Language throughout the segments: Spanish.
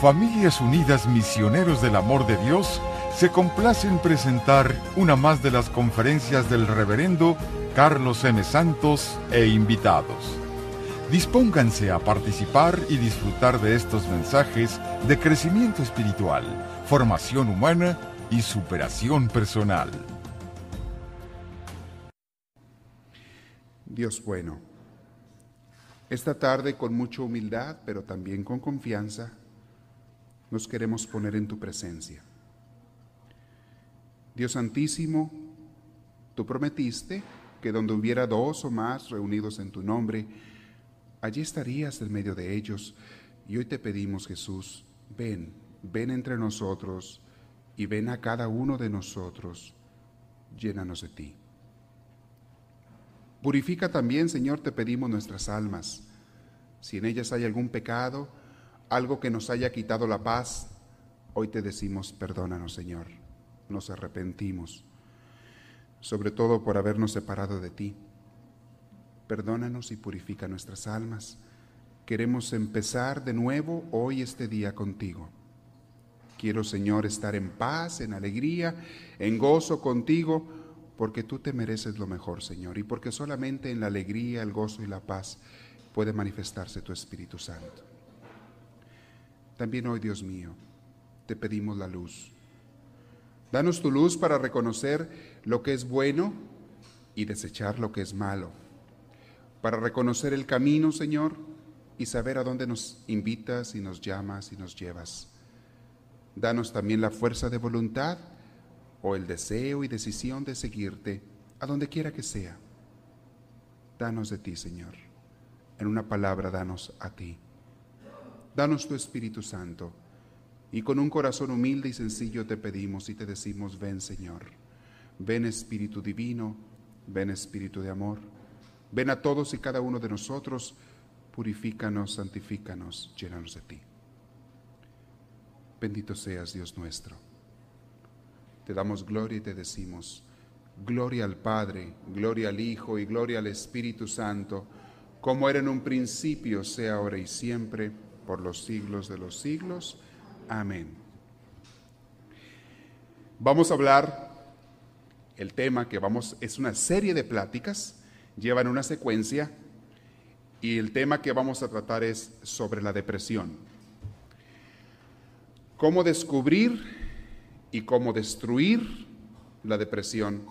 Familias Unidas Misioneros del Amor de Dios se complace en presentar una más de las conferencias del reverendo Carlos M. Santos e invitados. Dispónganse a participar y disfrutar de estos mensajes de crecimiento espiritual, formación humana y superación personal. Dios bueno, esta tarde con mucha humildad, pero también con confianza, nos queremos poner en tu presencia. Dios Santísimo, tú prometiste que donde hubiera dos o más reunidos en tu nombre, allí estarías en medio de ellos. Y hoy te pedimos, Jesús, ven, ven entre nosotros y ven a cada uno de nosotros, llénanos de ti. Purifica también, Señor, te pedimos nuestras almas. Si en ellas hay algún pecado, algo que nos haya quitado la paz, hoy te decimos, perdónanos, Señor. Nos arrepentimos, sobre todo por habernos separado de ti. Perdónanos y purifica nuestras almas. Queremos empezar de nuevo hoy este día contigo. Quiero, Señor, estar en paz, en alegría, en gozo contigo, porque tú te mereces lo mejor, Señor, y porque solamente en la alegría, el gozo y la paz puede manifestarse tu Espíritu Santo. También hoy, Dios mío, te pedimos la luz. Danos tu luz para reconocer lo que es bueno y desechar lo que es malo. Para reconocer el camino, Señor, y saber a dónde nos invitas y nos llamas y nos llevas. Danos también la fuerza de voluntad o el deseo y decisión de seguirte a donde quiera que sea. Danos de ti, Señor. En una palabra, danos a ti. Danos tu Espíritu Santo. Y con un corazón humilde y sencillo te pedimos y te decimos, ven Señor. Ven Espíritu Divino, ven Espíritu de amor. Ven a todos y cada uno de nosotros, purifícanos, santifícanos, llénanos de ti. Bendito seas Dios nuestro. Te damos gloria y te decimos, gloria al Padre, gloria al Hijo y gloria al Espíritu Santo, como era en un principio, sea ahora y siempre por los siglos de los siglos. Amén. Vamos a hablar, el tema que vamos, es una serie de pláticas, llevan una secuencia, y el tema que vamos a tratar es sobre la depresión. Cómo descubrir y cómo destruir la depresión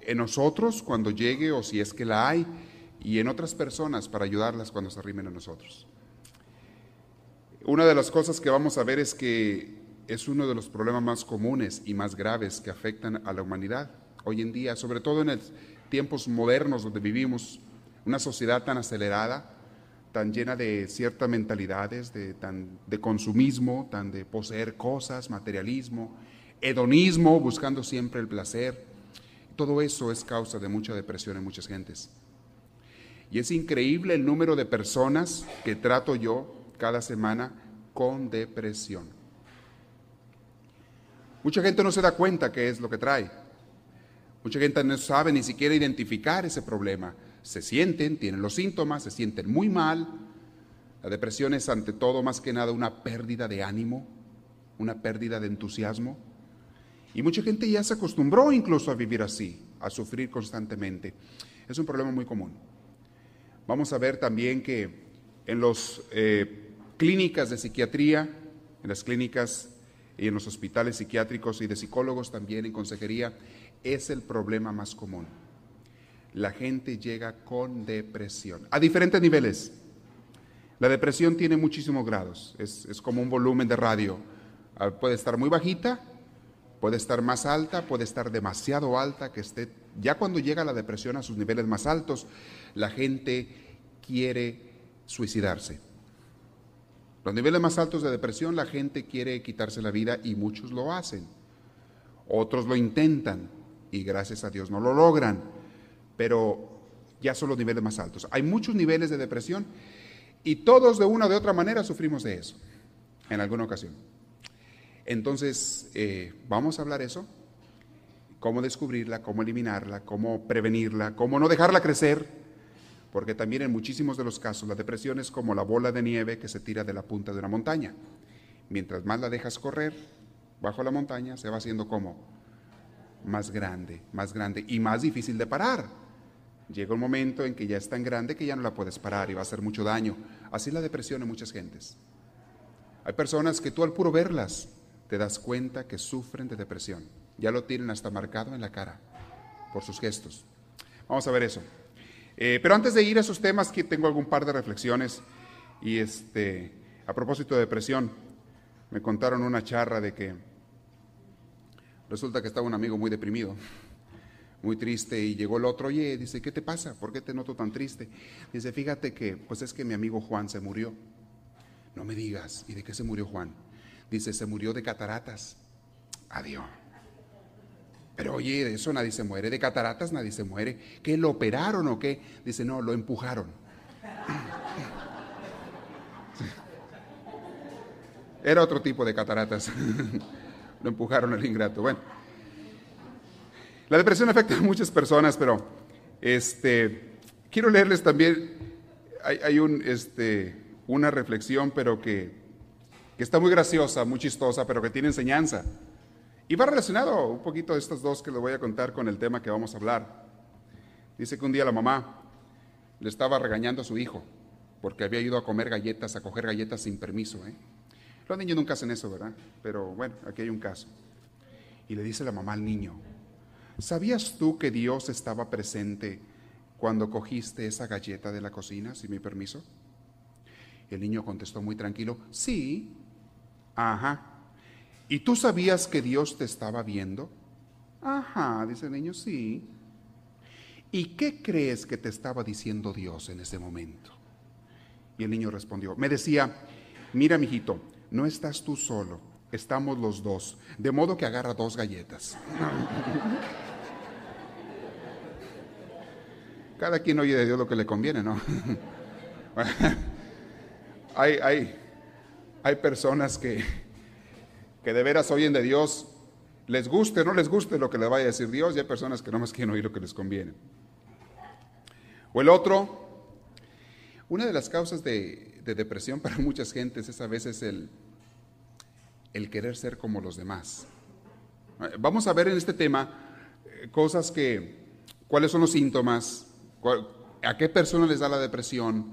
en nosotros cuando llegue o si es que la hay, y en otras personas para ayudarlas cuando se arrimen a nosotros. Una de las cosas que vamos a ver es que es uno de los problemas más comunes y más graves que afectan a la humanidad hoy en día, sobre todo en los tiempos modernos donde vivimos, una sociedad tan acelerada, tan llena de ciertas mentalidades, de, consumismo, tan de poseer cosas, materialismo, hedonismo, buscando siempre el placer. Todo eso es causa de mucha depresión en muchas gentes. Y es increíble el número de personas que trato yo cada semana con depresión. Mucha gente no se da cuenta qué es lo que trae. Mucha gente no sabe ni siquiera identificar ese problema. Se sienten, tienen los síntomas, se sienten muy mal. La depresión es ante todo más que nada una pérdida de ánimo, una pérdida de entusiasmo. Y mucha gente ya se acostumbró incluso a vivir así, a sufrir constantemente. Es un problema muy común. Vamos a ver también que en los eh, clínicas de psiquiatría, en las clínicas y en los hospitales psiquiátricos y de psicólogos también en consejería, es el problema más común. La gente llega con depresión, a diferentes niveles. La depresión tiene muchísimos grados, es, es como un volumen de radio. Ah, puede estar muy bajita, puede estar más alta, puede estar demasiado alta, que esté... Ya cuando llega la depresión a sus niveles más altos, la gente quiere suicidarse los niveles más altos de depresión, la gente quiere quitarse la vida y muchos lo hacen. Otros lo intentan y gracias a Dios no lo logran, pero ya son los niveles más altos. Hay muchos niveles de depresión y todos de una o de otra manera sufrimos de eso en alguna ocasión. Entonces, eh, vamos a hablar eso, cómo descubrirla, cómo eliminarla, cómo prevenirla, cómo no dejarla crecer porque también en muchísimos de los casos la depresión es como la bola de nieve que se tira de la punta de una montaña. Mientras más la dejas correr bajo la montaña, se va haciendo como más grande, más grande y más difícil de parar. Llega un momento en que ya es tan grande que ya no la puedes parar y va a hacer mucho daño. Así la depresión en muchas gentes. Hay personas que tú al puro verlas te das cuenta que sufren de depresión. Ya lo tienen hasta marcado en la cara por sus gestos. Vamos a ver eso. Eh, pero antes de ir a esos temas, que tengo algún par de reflexiones. Y este, a propósito de depresión, me contaron una charra de que resulta que estaba un amigo muy deprimido, muy triste, y llegó el otro, oye, dice, ¿qué te pasa? ¿Por qué te noto tan triste? Dice, fíjate que, pues es que mi amigo Juan se murió. No me digas, ¿y de qué se murió Juan? Dice, se murió de cataratas. Adiós. Pero oye, de eso nadie se muere, de cataratas nadie se muere. ¿Qué lo operaron o qué? Dice, no, lo empujaron. Era otro tipo de cataratas. lo empujaron al ingrato. Bueno, la depresión afecta a muchas personas, pero este, quiero leerles también, hay, un, este, una reflexión, pero que que está muy graciosa, muy chistosa, pero que tiene enseñanza. Y va relacionado un poquito de estas dos que les voy a contar con el tema que vamos a hablar. Dice que un día la mamá le estaba regañando a su hijo porque había ido a comer galletas, a coger galletas sin permiso. ¿eh? Los niños nunca hacen eso, ¿verdad? Pero bueno, aquí hay un caso. Y le dice la mamá al niño, ¿sabías tú que Dios estaba presente cuando cogiste esa galleta de la cocina sin mi permiso? El niño contestó muy tranquilo, sí, Ajá. ¿Y tú sabías que Dios te estaba viendo? Ajá, dice el niño, sí. ¿Y qué crees que te estaba diciendo Dios en ese momento? Y el niño respondió, me decía, mira, mijito, no estás tú solo, estamos los dos, de modo que agarra dos galletas. Cada quien oye de Dios lo que le conviene, ¿no? hay, hay, hay personas que, que de veras oyen de Dios, les guste o no les guste lo que les vaya a decir Dios, y hay personas que no más quieren oír lo que les conviene. O el otro, una de las causas de, depresión para muchas gentes es a veces el, el querer ser como los demás. Vamos a ver en este tema eh, cosas que, cuáles son los síntomas, a qué persona les da la depresión,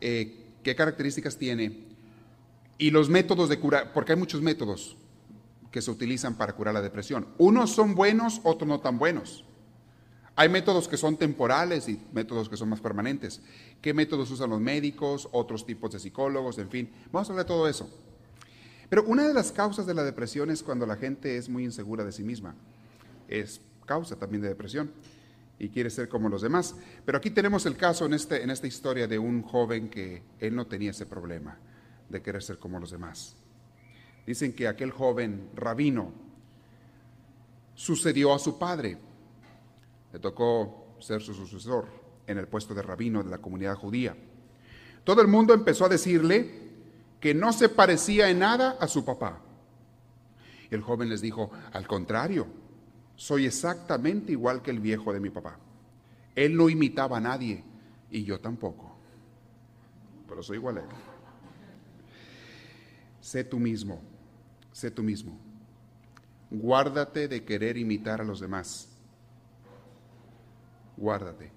eh, qué características tiene y los métodos de curar, porque hay muchos métodos que se utilizan para curar la depresión. Unos son buenos, otros no tan buenos. Hay métodos que son temporales y métodos que son más permanentes. ¿Qué métodos usan los médicos, otros tipos de psicólogos, en fin? Vamos a hablar de todo eso. Pero una de las causas de la depresión es cuando la gente es muy insegura de sí misma. Es causa también de depresión y quiere ser como los demás. Pero aquí tenemos el caso en, este, en esta historia de un joven que él no tenía ese problema de querer ser como los demás. Dicen que aquel joven rabino sucedió a su padre. Le tocó ser su sucesor en el puesto de rabino de la comunidad judía. Todo el mundo empezó a decirle que no se parecía en nada a su papá. El joven les dijo, al contrario, soy exactamente igual que el viejo de mi papá. Él no imitaba a nadie y yo tampoco, pero soy igual a él. Sé tú mismo, sé tú mismo. Guárdate de querer imitar a los demás. Guárdate.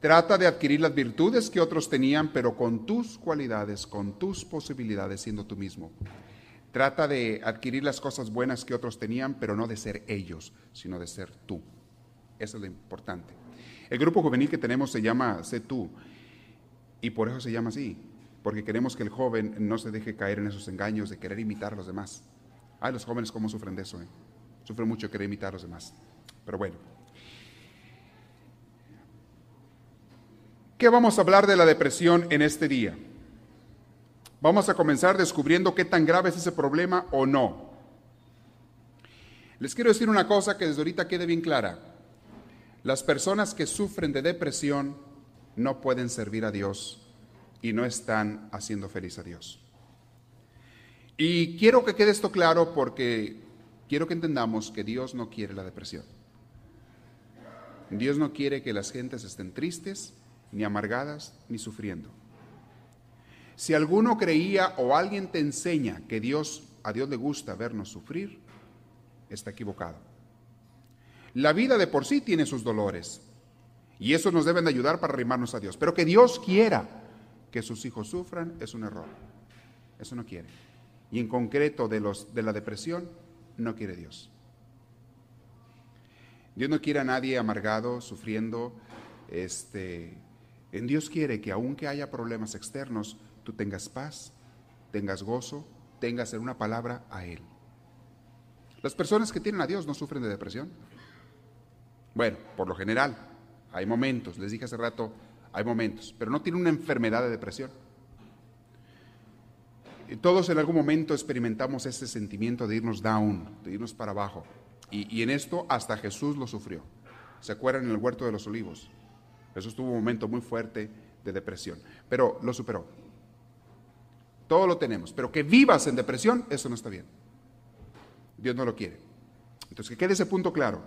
Trata de adquirir las virtudes que otros tenían, pero con tus cualidades, con tus posibilidades, siendo tú mismo. Trata de adquirir las cosas buenas que otros tenían, pero no de ser ellos, sino de ser tú. Eso es lo importante. El grupo juvenil que tenemos se llama Sé tú, y por eso se llama así, porque queremos que el joven no se deje caer en esos engaños de querer imitar a los demás. Ay, los jóvenes cómo sufren de eso, ¿eh? Sufren mucho querer imitar a los demás. Pero bueno. ¿Qué vamos a hablar de la depresión en este día? Vamos a comenzar descubriendo qué tan grave es ese problema o no. Les quiero decir una cosa que desde ahorita quede bien clara. Las personas que sufren de depresión no pueden servir a Dios y no están haciendo feliz a Dios. Y quiero que quede esto claro porque quiero que entendamos que Dios no quiere la depresión. Dios no quiere que las gentes estén tristes, ni amargadas, ni sufriendo. Si alguno creía o alguien te enseña que Dios a Dios le gusta vernos sufrir, está equivocado. La vida de por sí tiene sus dolores y eso nos deben de ayudar para arrimarnos a Dios. Pero que Dios quiera que sus hijos sufran es un error. Eso no quiere. Y en concreto de, los, de la depresión, no quiere Dios. Dios no quiere a nadie amargado, sufriendo. Este, en Dios quiere que aunque haya problemas externos, tú tengas paz, tengas gozo, tengas en una palabra a Él. Las personas que tienen a Dios no sufren de depresión. Bueno, por lo general, hay momentos, les dije hace rato, hay momentos, pero no tienen una enfermedad de depresión. todos en algún momento experimentamos ese sentimiento de irnos down, de irnos para abajo. Y, en esto hasta Jesús lo sufrió. ¿Se acuerdan en el huerto de los olivos? Jesús tuvo un momento muy fuerte de depresión, pero lo superó. Todo lo tenemos, pero que vivas en depresión, eso no está bien. Dios no lo quiere. Entonces, que quede ese punto claro,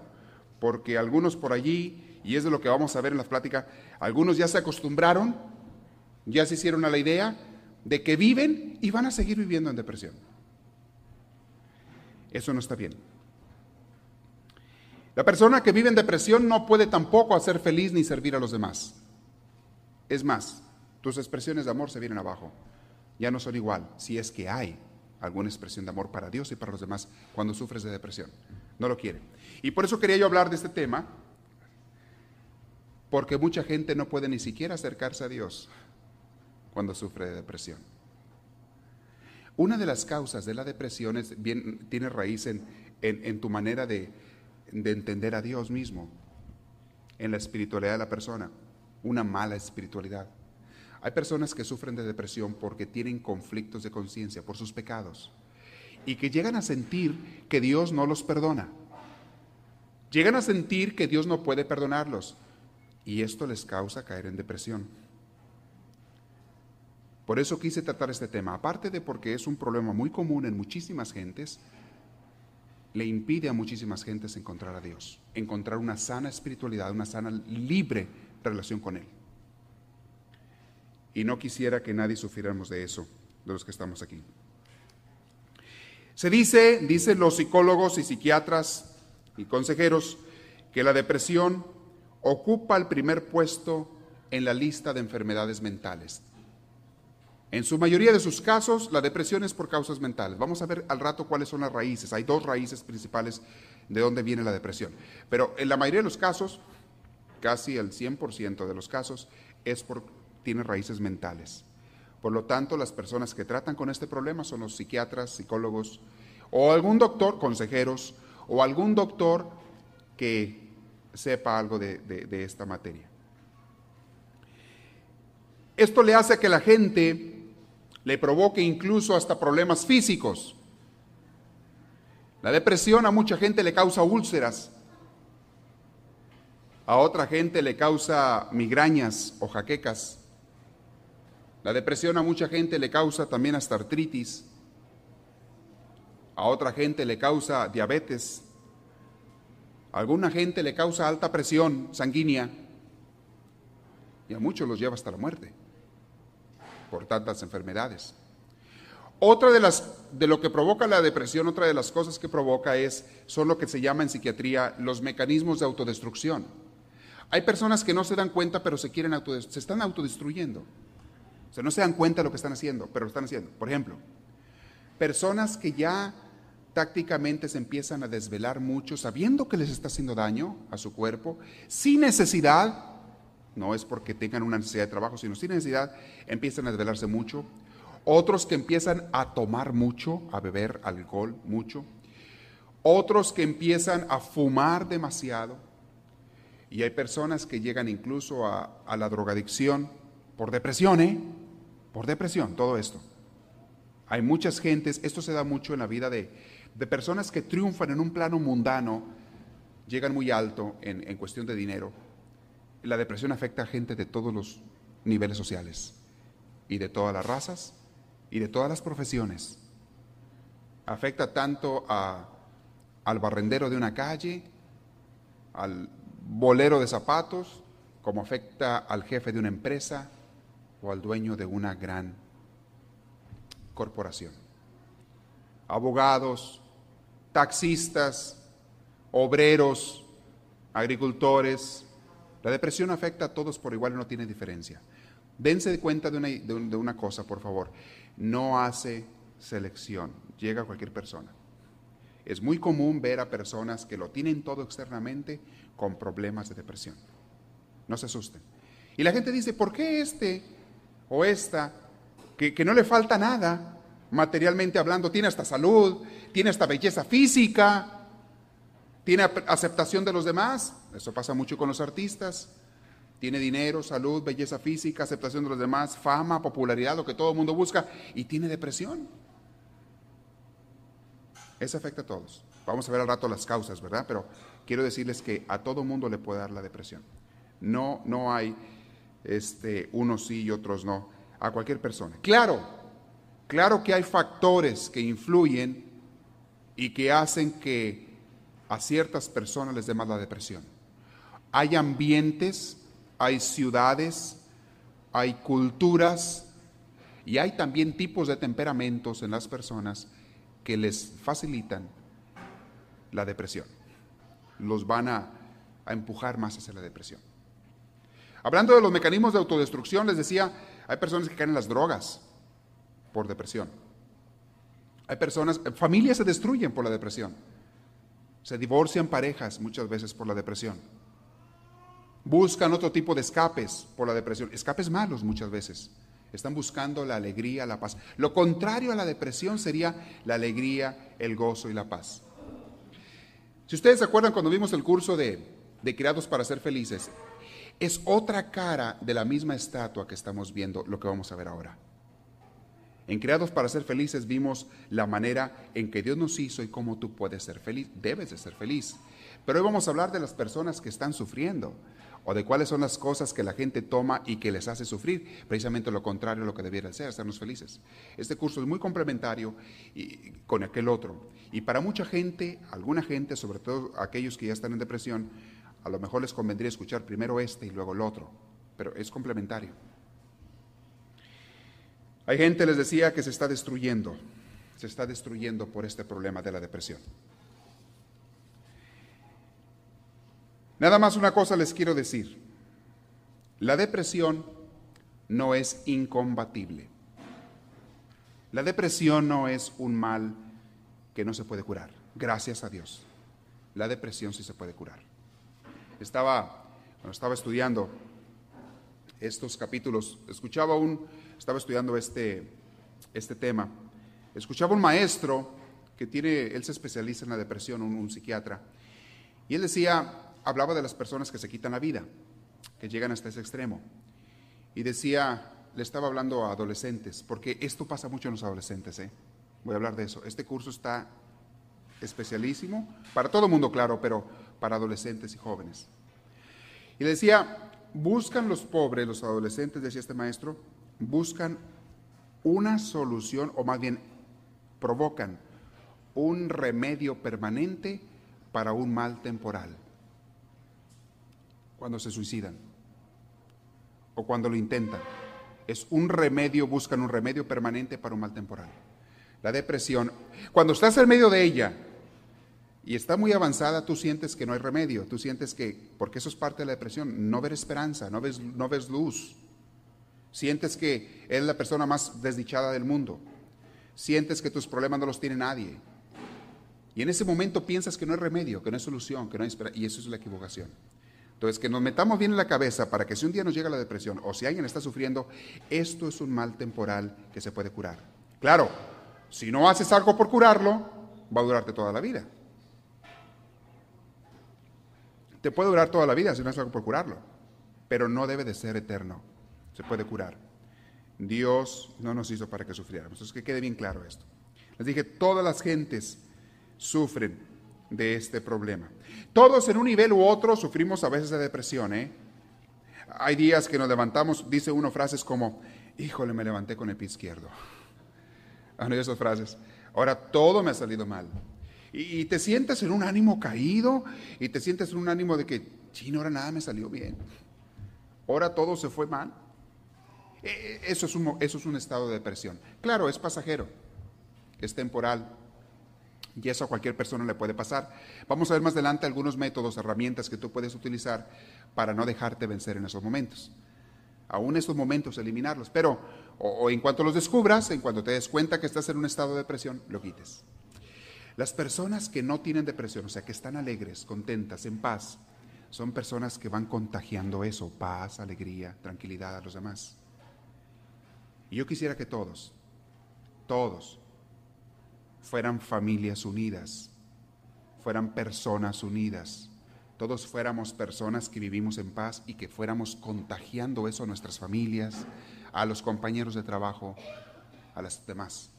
porque algunos por allí, y es de lo que vamos a ver en la plática, algunos ya se acostumbraron, ya se hicieron a la idea de que viven y van a seguir viviendo en depresión. Eso no está bien. La persona que vive en depresión no puede tampoco hacer feliz ni servir a los demás. Es más, tus expresiones de amor se vienen abajo. Ya no son igual, si es que hay alguna expresión de amor para Dios y para los demás cuando sufres de depresión. No lo quiere. Y por eso quería yo hablar de este tema, porque mucha gente no puede ni siquiera acercarse a Dios cuando sufre de depresión. Una de las causas de la depresión tiene raíz en, tu manera de entender a Dios mismo en la espiritualidad de la persona, una mala espiritualidad. Hay personas que sufren de depresión porque tienen conflictos de conciencia por sus pecados y que llegan a sentir que Dios no los perdona. Llegan a sentir que Dios no puede perdonarlos y esto les causa caer en depresión. Por eso quise tratar este tema, aparte de porque es un problema muy común en muchísimas gentes, le impide a muchísimas gentes encontrar a Dios, encontrar una sana espiritualidad, una sana libre relación con Él. Y no quisiera que nadie sufriéramos de eso, de los que estamos aquí. Se dice, dicen los psicólogos y psiquiatras y consejeros, que la depresión ocupa el primer puesto en la lista de enfermedades mentales. En su mayoría de sus casos, la depresión es por causas mentales. Vamos a ver al rato cuáles son las raíces. Hay dos raíces principales de dónde viene la depresión. Pero en la mayoría de los casos, casi el 100% de los casos, es por, tiene raíces mentales. Por lo tanto, las personas que tratan con este problema son los psiquiatras, psicólogos, o algún doctor, consejeros, o algún doctor que sepa algo de, de esta materia. Esto le hace que la gente le provoque incluso hasta problemas físicos. La depresión a mucha gente le causa úlceras, a otra gente le causa migrañas o jaquecas. La depresión a mucha gente le causa también hasta artritis, a otra gente le causa diabetes, alguna gente le causa alta presión sanguínea y a muchos los lleva hasta la muerte por tantas enfermedades. Otra de las de lo que provoca la depresión, otra de las cosas que provoca es son lo que se llama en psiquiatría los mecanismos de autodestrucción. Hay personas que no se dan cuenta, pero se quieren se están autodestruyendo. O sea, no se dan cuenta de lo que están haciendo, pero lo están haciendo. Por ejemplo, personas que ya tácticamente se empiezan a desvelar mucho, sabiendo que les está haciendo daño a su cuerpo, sin necesidad, no es porque tengan una necesidad de trabajo, sino sin necesidad, empiezan a desvelarse mucho. Otros que empiezan a tomar mucho, a beber alcohol mucho. Otros que empiezan a fumar demasiado. Y hay personas que llegan incluso a, la drogadicción por depresión, ¿eh? Por depresión, todo esto. Hay muchas gentes, esto se da mucho en la vida de, personas que triunfan en un plano mundano, llegan muy alto en cuestión de dinero, la depresión afecta a gente de todos los niveles sociales y de todas las razas y de todas las profesiones. Afecta tanto al barrendero de una calle, al bolero de zapatos, como afecta al jefe de una empresa o al dueño de una gran corporación. Abogados, taxistas, obreros, agricultores. La depresión afecta a todos por igual y no tiene diferencia. Dense cuenta de una, de una cosa, por favor. No hace selección, llega a cualquier persona. Es muy común ver a personas que lo tienen todo externamente con problemas de depresión. No se asusten. Y la gente dice, ¿por qué este o esta, que, que no le falta nada, materialmente hablando, tiene esta salud, tiene esta belleza física, tiene aceptación de los demás? Eso pasa mucho con los artistas. Tiene dinero, salud, belleza física, aceptación de los demás, fama, popularidad, lo que todo el mundo busca, y tiene depresión. Eso afecta a todos. Vamos a ver al rato las causas, ¿verdad? Pero quiero decirles que a todo mundo le puede dar la depresión. No, no hay este, unos sí y otros no. A cualquier persona. Claro, claro que hay factores que influyen y que hacen que a ciertas personas les dé más la depresión. Hay ambientes, hay ciudades, hay culturas y hay también tipos de temperamentos en las personas que les facilitan la depresión. Los van a, empujar más hacia la depresión. Hablando de los mecanismos de autodestrucción, les decía, hay personas que caen en las drogas por depresión. Hay personas, familias se destruyen por la depresión. Se divorcian parejas muchas veces por la depresión. Buscan otro tipo de escapes por la depresión. Escapes malos muchas veces. Están buscando la alegría, la paz. Lo contrario a la depresión sería la alegría, el gozo y la paz. Si ustedes se acuerdan cuando vimos el curso de, de Creados para ser felices, es otra cara de la misma estatua que estamos viendo, lo que vamos a ver ahora. En Creados para ser felices vimos la manera en que Dios nos hizo y cómo tú puedes ser feliz. Debes de ser feliz. Pero hoy vamos a hablar de las personas que están sufriendo o de cuáles son las cosas que la gente toma y que les hace sufrir, precisamente lo contrario a lo que debiera ser, hacernos felices. Este curso es muy complementario con aquel otro. Y para mucha gente, alguna gente, sobre todo aquellos que ya están en depresión, a lo mejor les convendría escuchar primero este y luego el otro, pero es complementario. Hay gente, les decía, que se está destruyendo, se está destruyendo por este problema de la depresión. Nada más una cosa les quiero decir. La depresión no es incombatible. La depresión no es un mal que no se puede curar. Gracias a Dios. La depresión sí se puede curar. Estaba, cuando estaba estudiando estos capítulos, escuchaba un, estaba estudiando este, este tema, escuchaba un maestro que tiene, él se especializa en la depresión, un psiquiatra, y él decía, hablaba de las personas que se quitan la vida, que llegan hasta ese extremo. Y decía, le estaba hablando a adolescentes, porque esto pasa mucho en los adolescentes, ¿eh? Voy a hablar de eso. Este curso está especialísimo, para todo mundo, claro, pero para adolescentes y jóvenes. Y decía, buscan los pobres, los adolescentes, decía este maestro, buscan una solución, o más bien provocan un remedio permanente para un mal temporal cuando se suicidan o cuando lo intentan. Es un remedio, buscan un remedio permanente para un mal temporal. La depresión, cuando estás en medio de ella y está muy avanzada, tú sientes que no hay remedio, tú sientes que, porque eso es parte de la depresión, no ver esperanza, no ves, no ves luz. Sientes que eres la persona más desdichada del mundo. Sientes que tus problemas no los tiene nadie. Y en ese momento piensas que no hay remedio, que no hay solución, que no hay esperanza. Y eso es la equivocación. Entonces, que nos metamos bien en la cabeza para que si un día nos llega la depresión o si alguien está sufriendo, esto es un mal temporal que se puede curar. Claro, si no haces algo por curarlo, va a durarte toda la vida. Te puede durar toda la vida si no haces algo por curarlo, pero no debe de ser eterno. Se puede curar. Dios no nos hizo para que sufriéramos. Entonces, que quede bien claro esto. Les dije, todas las gentes sufren de este problema. Todos en un nivel u otro sufrimos a veces de depresión. ¿eh? Hay días que nos levantamos, dice uno frases como, híjole, me levanté con el pie izquierdo. Ah, no, esas frases. Ahora todo me ha salido mal. Y, te sientes en un ánimo caído y te sientes en un ánimo de que, chino, ahora nada me salió bien. Ahora todo se fue mal. E, e, eso es, un, eso es un estado de depresión. Claro, es pasajero, es temporal, y eso a cualquier persona le puede pasar. Vamos a ver más adelante algunos métodos, herramientas que tú puedes utilizar para no dejarte vencer en esos momentos. Aún esos momentos, eliminarlos. Pero, o, en cuanto los descubras, en cuanto te des cuenta que estás en un estado de depresión, lo quites. Las personas que no tienen depresión, o sea, que están alegres, contentas, en paz, son personas que van contagiando eso, paz, alegría, tranquilidad a los demás. Yo quisiera que todos, todos, fueran familias unidas, fueran personas unidas, todos fuéramos personas que vivimos en paz y que fuéramos contagiando eso a nuestras familias, a los compañeros de trabajo, a las demás.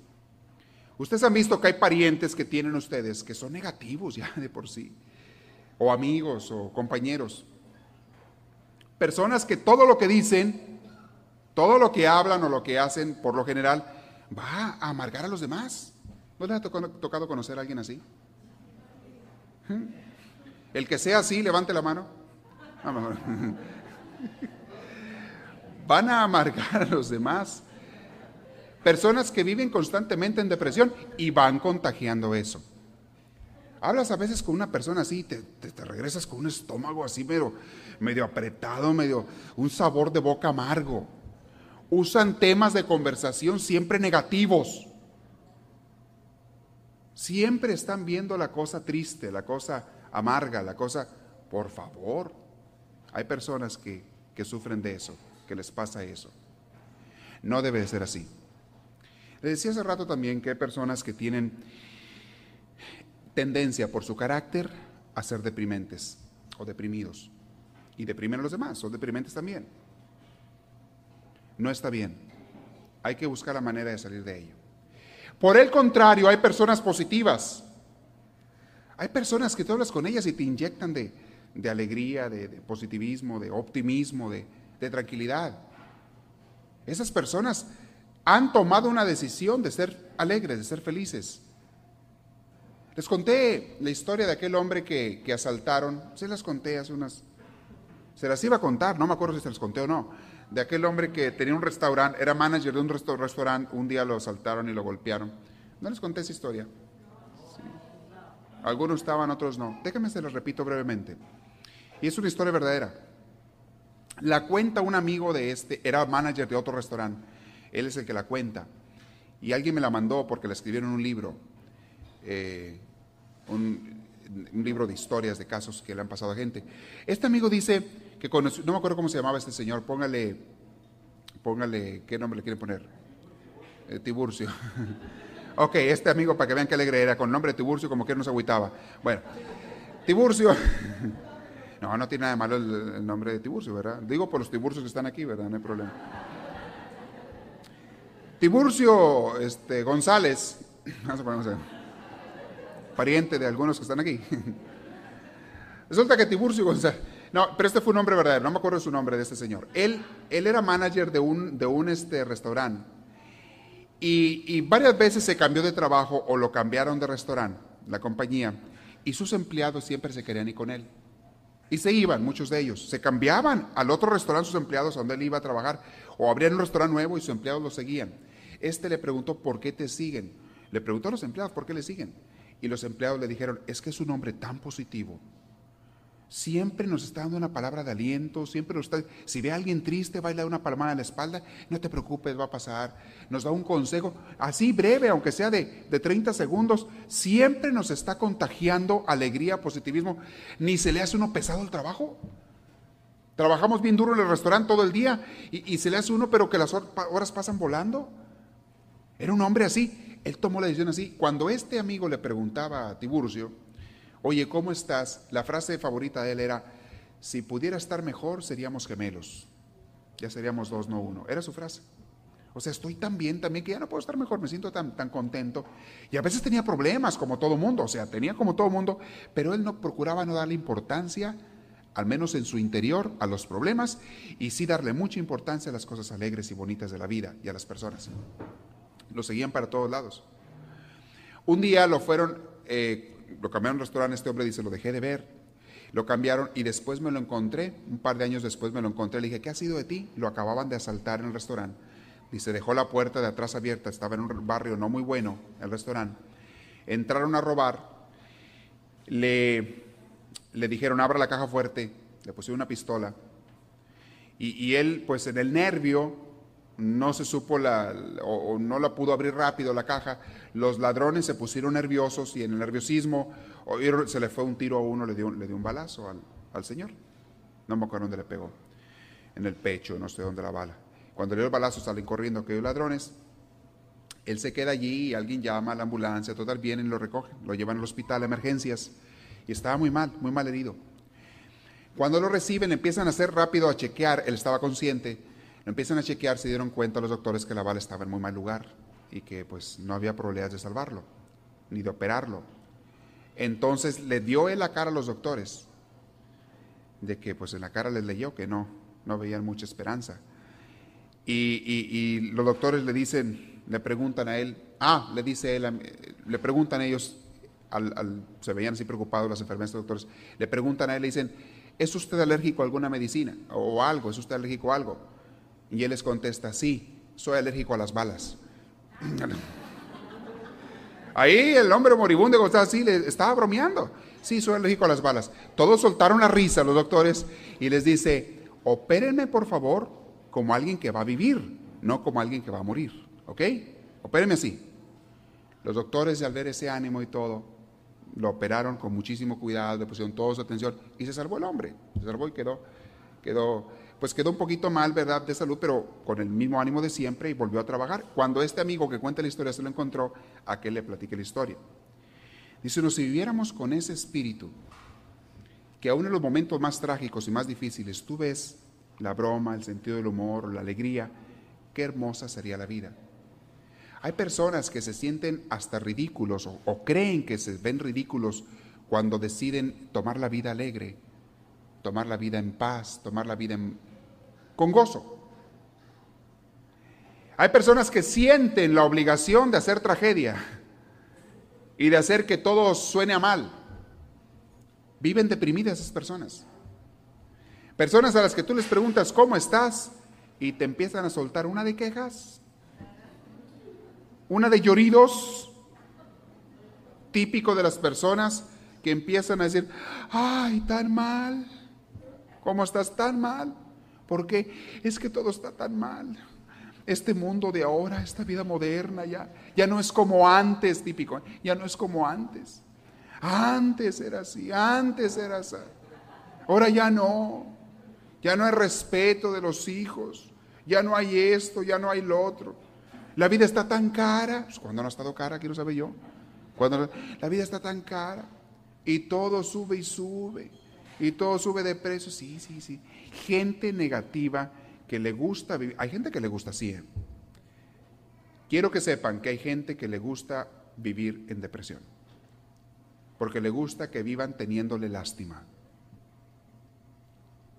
Ustedes han visto que hay parientes que tienen ustedes que son negativos ya de por sí, o amigos o compañeros. Personas que todo lo que dicen, todo lo que hablan o lo que hacen, por lo general, va a amargar a los demás. ¿No les ha tocado conocer a alguien así? ¿Mm? El que sea así, levante la mano. Van a amargar a los demás. Personas que viven constantemente en depresión y van contagiando eso. Hablas a veces con una persona así, te, te regresas con un estómago así medio, medio apretado, medio un sabor de boca amargo. Usan temas de conversación siempre negativos. Siempre están viendo la cosa triste, la cosa amarga, la cosa, por favor. Hay personas que, que sufren de eso, que les pasa eso. No debe de ser así. Le decía hace rato también que hay personas que tienen tendencia por su carácter a ser deprimentes o deprimidos. Y deprimen a los demás, son deprimentes también. No está bien. Hay que buscar la manera de salir de ello. Por el contrario, hay personas positivas. Hay personas que tú hablas con ellas y te inyectan de, alegría, de, positivismo, de optimismo, de, de tranquilidad. Esas personas han tomado una decisión de ser alegres, de ser felices. Les conté la historia de aquel hombre que, que, asaltaron, se las conté hace unas, se las iba a contar, no me acuerdo si se las conté o no, de aquel hombre que tenía un restaurante, era manager de un restaurante, un día lo asaltaron y lo golpearon. ¿No les conté esa historia? Algunos estaban, otros no. Déjenme se los repito brevemente. Y es una historia verdadera. La cuenta un amigo de este, era manager de otro restaurante. Él es el que la cuenta. Y alguien me la mandó porque la escribieron un libro. Eh, un libro de historias, de casos que le han pasado a gente. Este amigo dice que no me acuerdo cómo se llamaba este señor, póngale, póngale, ¿qué nombre le quiere poner? Eh, Tiburcio. ok, este amigo, para que vean qué alegre era, con nombre de Tiburcio, como que no se agüitaba. Bueno, Tiburcio. no, no tiene nada de malo el, nombre de Tiburcio, ¿verdad? Digo por los Tiburcios que están aquí, ¿verdad? No hay problema. Tiburcio este, González, vamos a pariente de algunos que están aquí. Resulta que Tiburcio González, no, pero este fue un nombre verdadero, no me acuerdo su nombre de este señor. Él, él era manager de un, de un este, restaurante y, y, varias veces se cambió de trabajo o lo cambiaron de restaurante, la compañía, y sus empleados siempre se querían ir con él. Y se iban, muchos de ellos. Se cambiaban al otro restaurante sus empleados a donde él iba a trabajar, o abrían un restaurante nuevo y sus empleados lo seguían. Este le preguntó, ¿por qué te siguen? Le preguntó a los empleados, ¿por qué le siguen? Y los empleados le dijeron, es que es un hombre tan positivo. Siempre nos está dando una palabra de aliento, siempre nos está, si ve a alguien triste, va a dar una palmada en la espalda, no te preocupes, va a pasar. Nos da un consejo, así breve, aunque sea de, de 30 segundos, siempre nos está contagiando alegría, positivismo. Ni se le hace uno pesado el trabajo. Trabajamos bien duro en el restaurante todo el día y, y se le hace uno, pero que las horas pasan volando. Era un hombre así. Él tomó la decisión así. Cuando este amigo le preguntaba a Tiburcio, oye, ¿cómo estás? La frase favorita de él era, si pudiera estar mejor, seríamos gemelos. Ya seríamos dos, no uno. Era su frase. O sea, estoy tan bien también que ya no puedo estar mejor, me siento tan, tan contento. Y a veces tenía problemas como todo mundo, o sea, tenía como todo mundo, pero él no procuraba no darle importancia, al menos en su interior, a los problemas y sí darle mucha importancia a las cosas alegres y bonitas de la vida y a las personas lo seguían para todos lados. Un día lo fueron, eh, lo cambiaron a un restaurante, este hombre dice, lo dejé de ver. Lo cambiaron y después me lo encontré, un par de años después me lo encontré. Le dije, ¿qué ha sido de ti? Lo acababan de asaltar en el restaurante. Dice, dejó la puerta de atrás abierta, estaba en un barrio no muy bueno, el restaurante. Entraron a robar, le, le dijeron, abra la caja fuerte, le pusieron una pistola. Y, y él, pues en el nervio, no se supo la, o, no la pudo abrir rápido la caja. Los ladrones se pusieron nerviosos y en el nerviosismo se le fue un tiro a uno, le dio, le dio un balazo al, al señor. No me acuerdo dónde le pegó. En el pecho, no sé dónde la bala. Cuando le dio el balazo salen corriendo aquellos ladrones. Él se queda allí y alguien llama a la ambulancia, total vienen y lo recogen, lo llevan al hospital, a emergencias. Y estaba muy mal, muy mal herido. Cuando lo reciben, empiezan a hacer rápido a chequear, él estaba consciente, empiezan a chequear, se dieron cuenta los doctores que la bala estaba en muy mal lugar y que pues no había probabilidades de salvarlo, ni de operarlo. Entonces le dio él la cara a los doctores, de que pues en la cara les leyó que no, no veían mucha esperanza. Y, los doctores le dicen, le preguntan a él, ah, le dice él, le preguntan a ellos, al, se veían así preocupados las enfermeras y doctores, le preguntan a él, le dicen, ¿es usted alérgico a alguna medicina o algo? ¿Es usted alérgico a algo? Y él les contesta, sí, soy alérgico a las balas. Ahí el hombre moribundo estaba así, le estaba bromeando. Sí, soy alérgico a las balas. Todos soltaron la risa, los doctores, y les dice, opérenme por favor como alguien que va a vivir, no como alguien que va a morir. ¿Ok? Opérenme así. Los doctores, al ver ese ánimo y todo, lo operaron con muchísimo cuidado, le pusieron toda su atención y se salvó el hombre. Se salvó y quedó, quedó, pues quedó un poquito mal, ¿verdad?, de salud, pero con el mismo ánimo de siempre y volvió a trabajar. Cuando este amigo que cuenta la historia se lo encontró, a que le platique la historia. Dice, si viviéramos con ese espíritu, que aún en los momentos más trágicos y más difíciles tú ves la broma, el sentido del humor, la alegría, qué hermosa sería la vida. Hay personas que se sienten hasta ridículos o, creen que se ven ridículos cuando deciden tomar la vida alegre, tomar la vida en paz, tomar la vida con gozo. Hay personas que sienten la obligación de hacer tragedia y de hacer que todo suene a mal. Viven deprimidas esas personas. Personas a las que tú les preguntas, ¿cómo estás? Y te empiezan a soltar una de quejas, una de lloridos, típico de las personas que empiezan a decir, ay, tan mal, ¿cómo estás tan mal? Porque es que todo está tan mal. Este mundo de ahora, esta vida moderna, ya, ya no es como antes, típico, ya no es como antes. Antes era así, antes era así. Ahora ya no ya no hay respeto de los hijos, ya no hay esto, ya no hay lo otro. La vida está tan cara, pues cuando no ha estado cara, quiero saber yo. Cuando la vida está tan cara y todo sube y sube y todo sube de precio, sí, sí, sí. Gente negativa que le gusta vivir, hay gente que le gusta así. ¿eh? Quiero que sepan que hay gente que le gusta vivir en depresión, porque le gusta que vivan teniéndole lástima.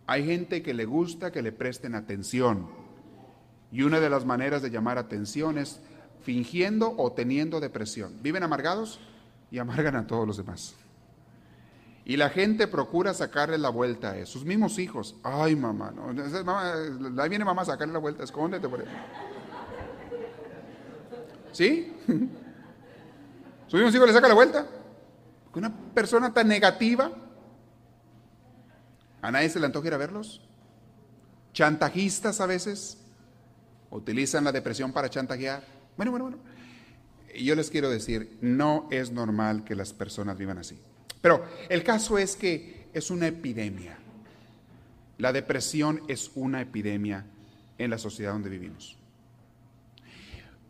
Hay gente que le gusta que le presten atención. Y una de las maneras de llamar atención es fingiendo o teniendo depresión. Viven amargados y amargan a todos los demás. Y la gente procura sacarle la vuelta a sus mismos hijos. Ay, mamá, no. ahí viene mamá a sacarle la vuelta, escóndete por ahí. ¿Sí? ¿Sus mismos hijos le saca la vuelta? Una persona tan negativa ¿A nadie se le antoja ir a verlos? Chantajistas a veces utilizan la depresión para chantajear. Bueno, bueno, bueno. Yo les quiero decir, no es normal que las personas vivan así. Pero el caso es que es una epidemia. La depresión es una epidemia en la sociedad donde vivimos.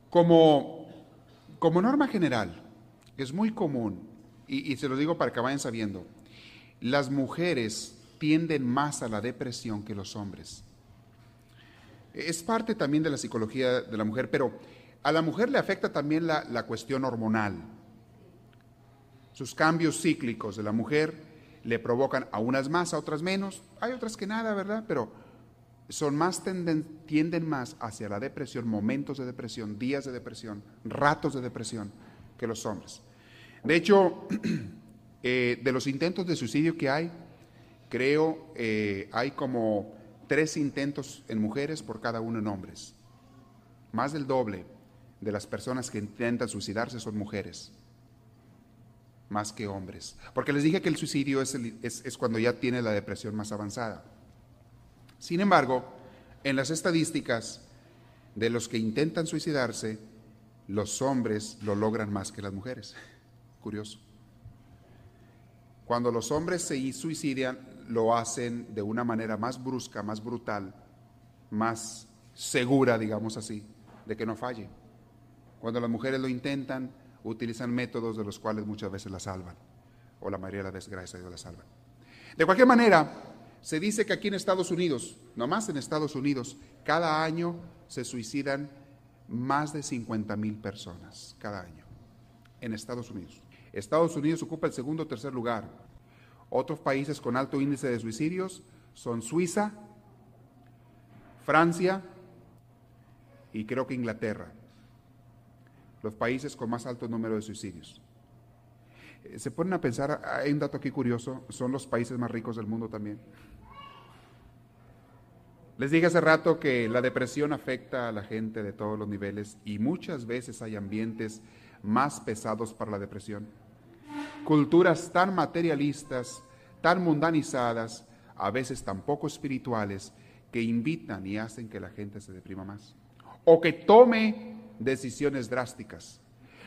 Como, como norma general, es muy común, y, y se lo digo para que vayan sabiendo, las mujeres tienden más a la depresión que los hombres. Es parte también de la psicología de la mujer, pero a la mujer le afecta también la, cuestión hormonal. Sus cambios cíclicos de la mujer le provocan a unas más, a otras menos. Hay otras que nada, ¿verdad? Pero son más tienden más hacia la depresión, momentos de depresión, días de depresión, ratos de depresión que los hombres. De hecho, eh, de los intentos de suicidio que hay, creo, eh, hay como tres intentos en mujeres por cada uno en hombres. Más del doble de las personas que intentan suicidarse son mujeres, más que hombres. Porque les dije que el suicidio es, es cuando ya tiene la depresión más avanzada. Sin embargo, en las estadísticas de los que intentan suicidarse, los hombres lo logran más que las mujeres. Curioso. Cuando los hombres se suicidan, lo hacen de una manera más brusca, más brutal, más segura, digamos así, de que no falle. Cuando las mujeres lo intentan, utilizan métodos de los cuales muchas veces la salvan, o la mayoría de las veces, la salvan. De cualquier manera, se dice que aquí en Estados Unidos, nomás en Estados Unidos, cada año se suicidan más de 50 mil personas, cada año, en Estados Unidos. Estados Unidos ocupa el segundo o tercer lugar. Otros países con alto índice de suicidios son Suiza, Francia y creo que Inglaterra. Los países con más alto número de suicidios. Eh, se ponen a pensar, hay un dato aquí curioso, son los países más ricos del mundo también. Les dije hace rato que la depresión afecta a la gente de todos los niveles y muchas veces hay ambientes más pesados para la depresión. Culturas tan materialistas, tan mundanizadas, a veces tan poco espirituales, que invitan y hacen que la gente se deprima más. O que tome decisiones drásticas.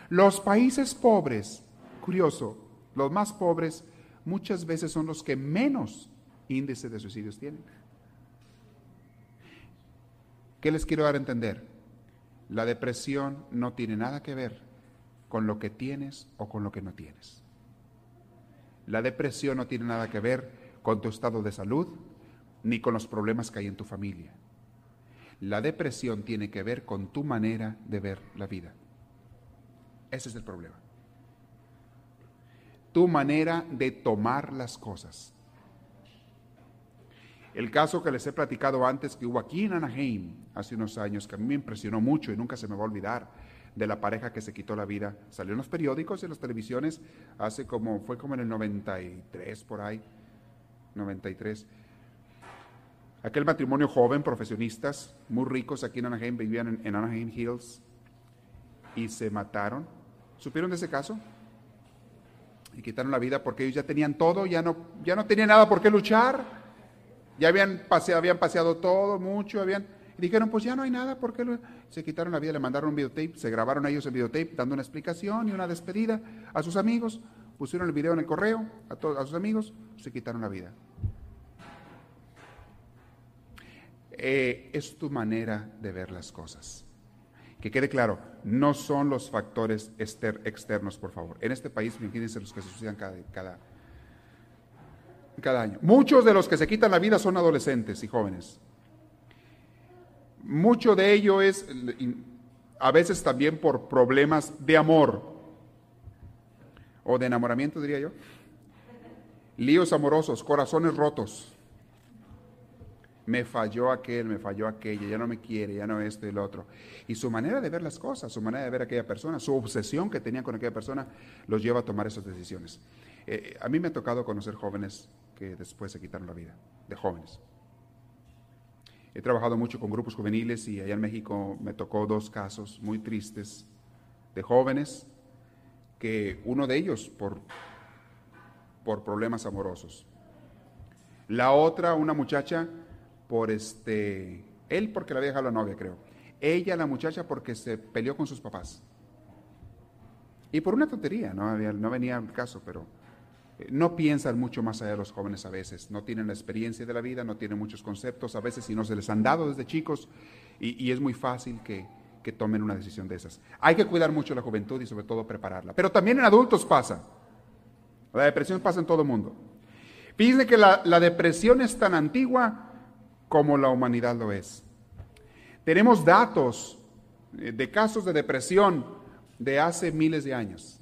Los países pobres, curioso, los más pobres muchas veces son los que menos índice de suicidios tienen. ¿Qué les quiero dar a entender? La depresión no tiene nada que ver con lo que tienes o con lo que no tienes. La depresión no tiene nada que ver con tu estado de salud ni con los problemas que hay en tu familia. La depresión tiene que ver con tu manera de ver la vida. Ese es el problema. Tu manera de tomar las cosas. El caso que les he platicado antes que hubo aquí en Anaheim hace unos años, que a mí me impresionó mucho y nunca se me va a olvidar, de la pareja que se quitó la vida. Salió en los periódicos y en las televisiones hace como, fue como en el 93 por ahí, 93. Aquel matrimonio joven, profesionistas, muy ricos aquí en Anaheim, vivían en, Anaheim Hills y se mataron. ¿Supieron de ese caso? Y quitaron la vida porque ellos ya tenían todo, ya no, ya no tenían nada por qué luchar ya habían paseado, habían paseado todo, mucho, habían... Y dijeron, pues ya no hay nada, ¿por qué se quitaron la vida? Le mandaron un videotape, se grabaron ellos el videotape dando una explicación y una despedida a sus amigos, pusieron el video en el correo a, todos, a sus amigos, se quitaron la vida. Eh, es tu manera de ver las cosas. Que quede claro, no son los factores externos, por favor. En este país, imagínense los que se suicidan cada, cada cada año. Muchos de los que se quitan la vida son adolescentes y jóvenes. Mucho de ello es a veces también por problemas de amor o de enamoramiento, diría yo. Líos amorosos, corazones rotos. Me falló aquel, me falló aquella, ya no me quiere, ya no esto y lo otro. Y su manera de ver las cosas, su manera de ver aquella persona, su obsesión que tenía con aquella persona, los lleva a tomar esas decisiones. Eh, a mí me ha tocado conocer jóvenes que después se quitaron la vida, de jóvenes. He trabajado mucho con grupos juveniles y allá en México me tocó dos casos muy tristes de jóvenes que uno de ellos por, por problemas amorosos. La otra, una muchacha, por este, él porque la había dejado la novia, creo. Ella, la muchacha, porque se peleó con sus papás. Y por una tontería, no, no venía el caso, pero no piensan mucho más allá de los jóvenes a veces, no tienen la experiencia de la vida, no tienen muchos conceptos a veces y no se les han dado desde chicos y, es muy fácil que, tomen una decisión de esas. Hay que cuidar mucho la juventud y sobre todo prepararla. Pero también en adultos pasa. La depresión pasa en todo el mundo. Fíjense que la, la depresión es tan antigua como la humanidad lo es. Tenemos datos eh, de casos de depresión de hace miles de años.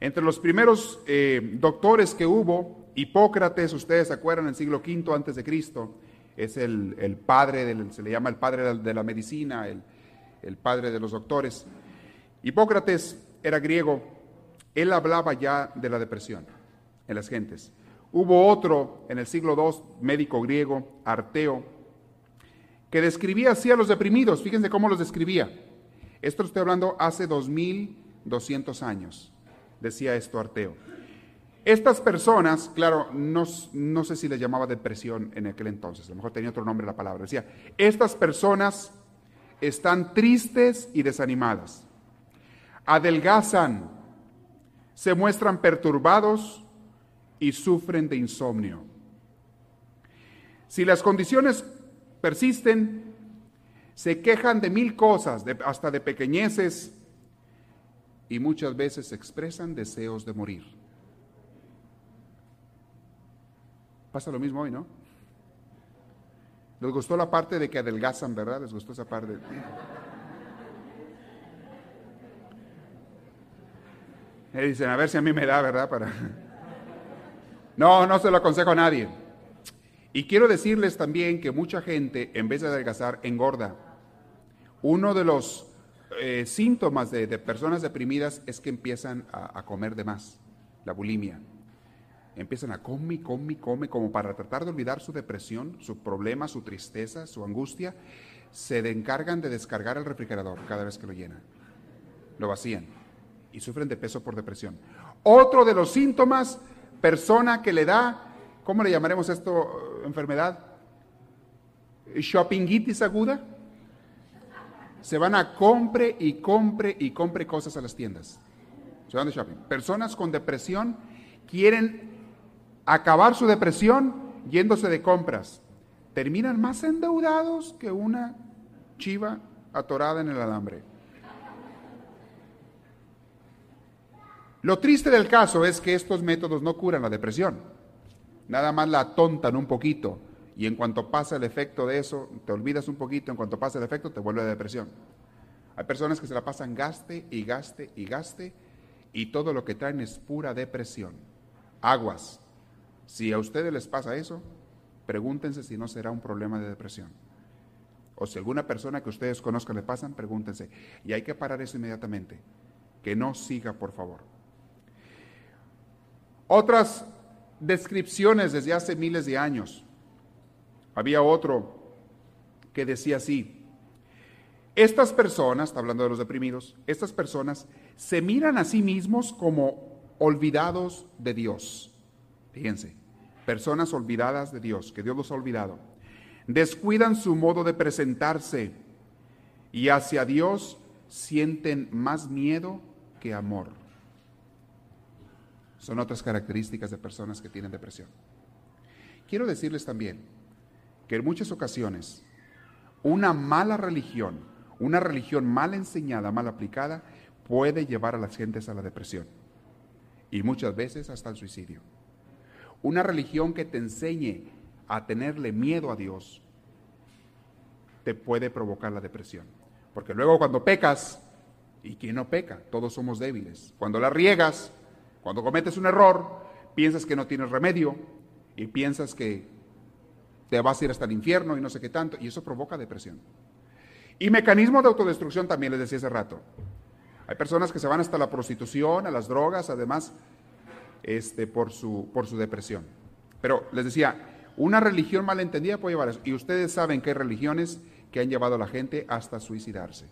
Entre los primeros eh, doctores que hubo, Hipócrates, ustedes se acuerdan, en el siglo V antes de Cristo, es el, padre, del, se le llama el padre de la, medicina, el, el padre de los doctores. Hipócrates era griego, él hablaba ya de la depresión en las gentes. Hubo otro en el siglo II, médico griego, Arteo, que describía así a los deprimidos. Fíjense cómo los describía. Esto estoy hablando hace 2200 años, decía esto Arteo. Estas personas, claro, no, no, sé si les llamaba depresión en aquel entonces, a lo mejor tenía otro nombre la palabra, decía, estas personas están tristes y desanimadas, adelgazan, se muestran perturbados y sufren de insomnio. Si las condiciones persisten, se quejan de mil cosas, hasta de pequeñeces, y muchas veces expresan deseos de morir. Pasa lo mismo hoy, ¿no? Les gustó la parte de que adelgazan, ¿verdad? Les gustó esa parte. Y dicen, a ver si a mí me da, ¿verdad? Para... No, no se lo aconsejo a nadie. Y quiero decirles también que mucha gente, en vez de adelgazar, engorda. Uno de los eh, síntomas de, personas deprimidas es que empiezan a, comer de más, la bulimia. Empiezan a comer, comer, comer, como para tratar de olvidar su depresión, su problema, su tristeza, su angustia. Se encargan de descargar el refrigerador cada vez que lo llenan. Lo vacían y sufren de peso por depresión. Otro de los síntomas, persona que le da ¿cómo le llamaremos esto enfermedad? Shoppingitis aguda. Se van a compre y compre y compre cosas a las tiendas. Se van de shopping. Personas con depresión quieren acabar su depresión yéndose de compras. Terminan más endeudados que una chiva atorada en el alambre. Lo triste del caso es que estos métodos no curan la depresión nada más la tontan un poquito y en cuanto pasa el efecto de eso, te olvidas un poquito, en cuanto pasa el efecto te vuelve a depresión. Hay personas que se la pasan gaste y gaste y gaste y todo lo que traen es pura depresión. Aguas. Si a ustedes les pasa eso, pregúntense si no será un problema de depresión. O si alguna persona que ustedes conozcan le pasan, pregúntense. Y hay que parar eso inmediatamente. Que no siga, por favor. Otras descripciones desde hace miles de años. Había otro que decía así, estas personas, está hablando de los deprimidos, estas personas se miran a sí mismos como olvidados de Dios. Fíjense, personas olvidadas de Dios, que Dios los ha olvidado. Descuidan su modo de presentarse y hacia Dios sienten más miedo que amor son otras características de personas que tienen depresión. Quiero decirles también que en muchas ocasiones una mala religión, una religión mal enseñada, mal aplicada, puede llevar a las gentes a la depresión y muchas veces hasta el suicidio. Una religión que te enseñe a tenerle miedo a Dios te puede provocar la depresión. Porque luego cuando pecas, ¿y quién no peca? Todos somos débiles. Cuando la riegas, cuando cometes un error, piensas que no tienes remedio y piensas que te vas a ir hasta el infierno y no sé qué tanto, y eso provoca depresión. Y mecanismo de autodestrucción también les decía hace rato. Hay personas que se van hasta la prostitución, a las drogas, además, este, por, su, por su depresión. Pero les decía, una religión malentendida puede llevar eso. Y ustedes saben que hay religiones que han llevado a la gente hasta suicidarse.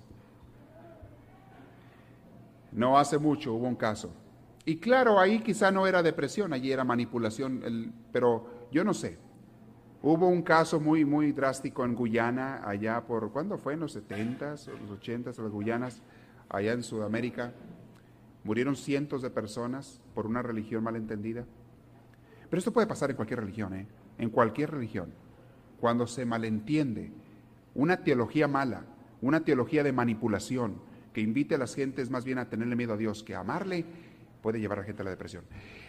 No hace mucho hubo un caso y claro, ahí quizá no era depresión, allí era manipulación, pero yo no sé. Hubo un caso muy, muy drástico en Guyana, allá por, ¿cuándo fue? En los 70s, los 80s, las Guyanas, allá en Sudamérica. Murieron cientos de personas por una religión malentendida. Pero esto puede pasar en cualquier religión, ¿eh? En cualquier religión. Cuando se malentiende una teología mala, una teología de manipulación, que invite a las gentes más bien a tenerle miedo a Dios que a amarle, puede llevar a la gente a la depresión.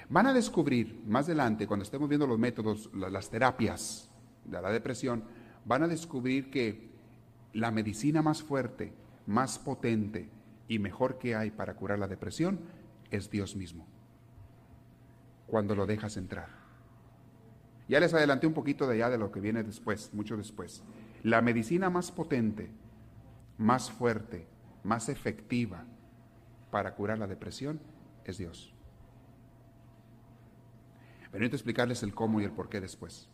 Van a descubrir más adelante, cuando estemos viendo los métodos, las terapias de la depresión, van a descubrir que la medicina más fuerte, más potente y mejor que hay para curar la depresión es Dios mismo. Cuando lo dejas entrar. Ya les adelanté un poquito de allá de lo que viene después, mucho después. La medicina más potente, más fuerte, más efectiva para curar la depresión es Dios. Pero necesito explicarles el cómo y el por qué después.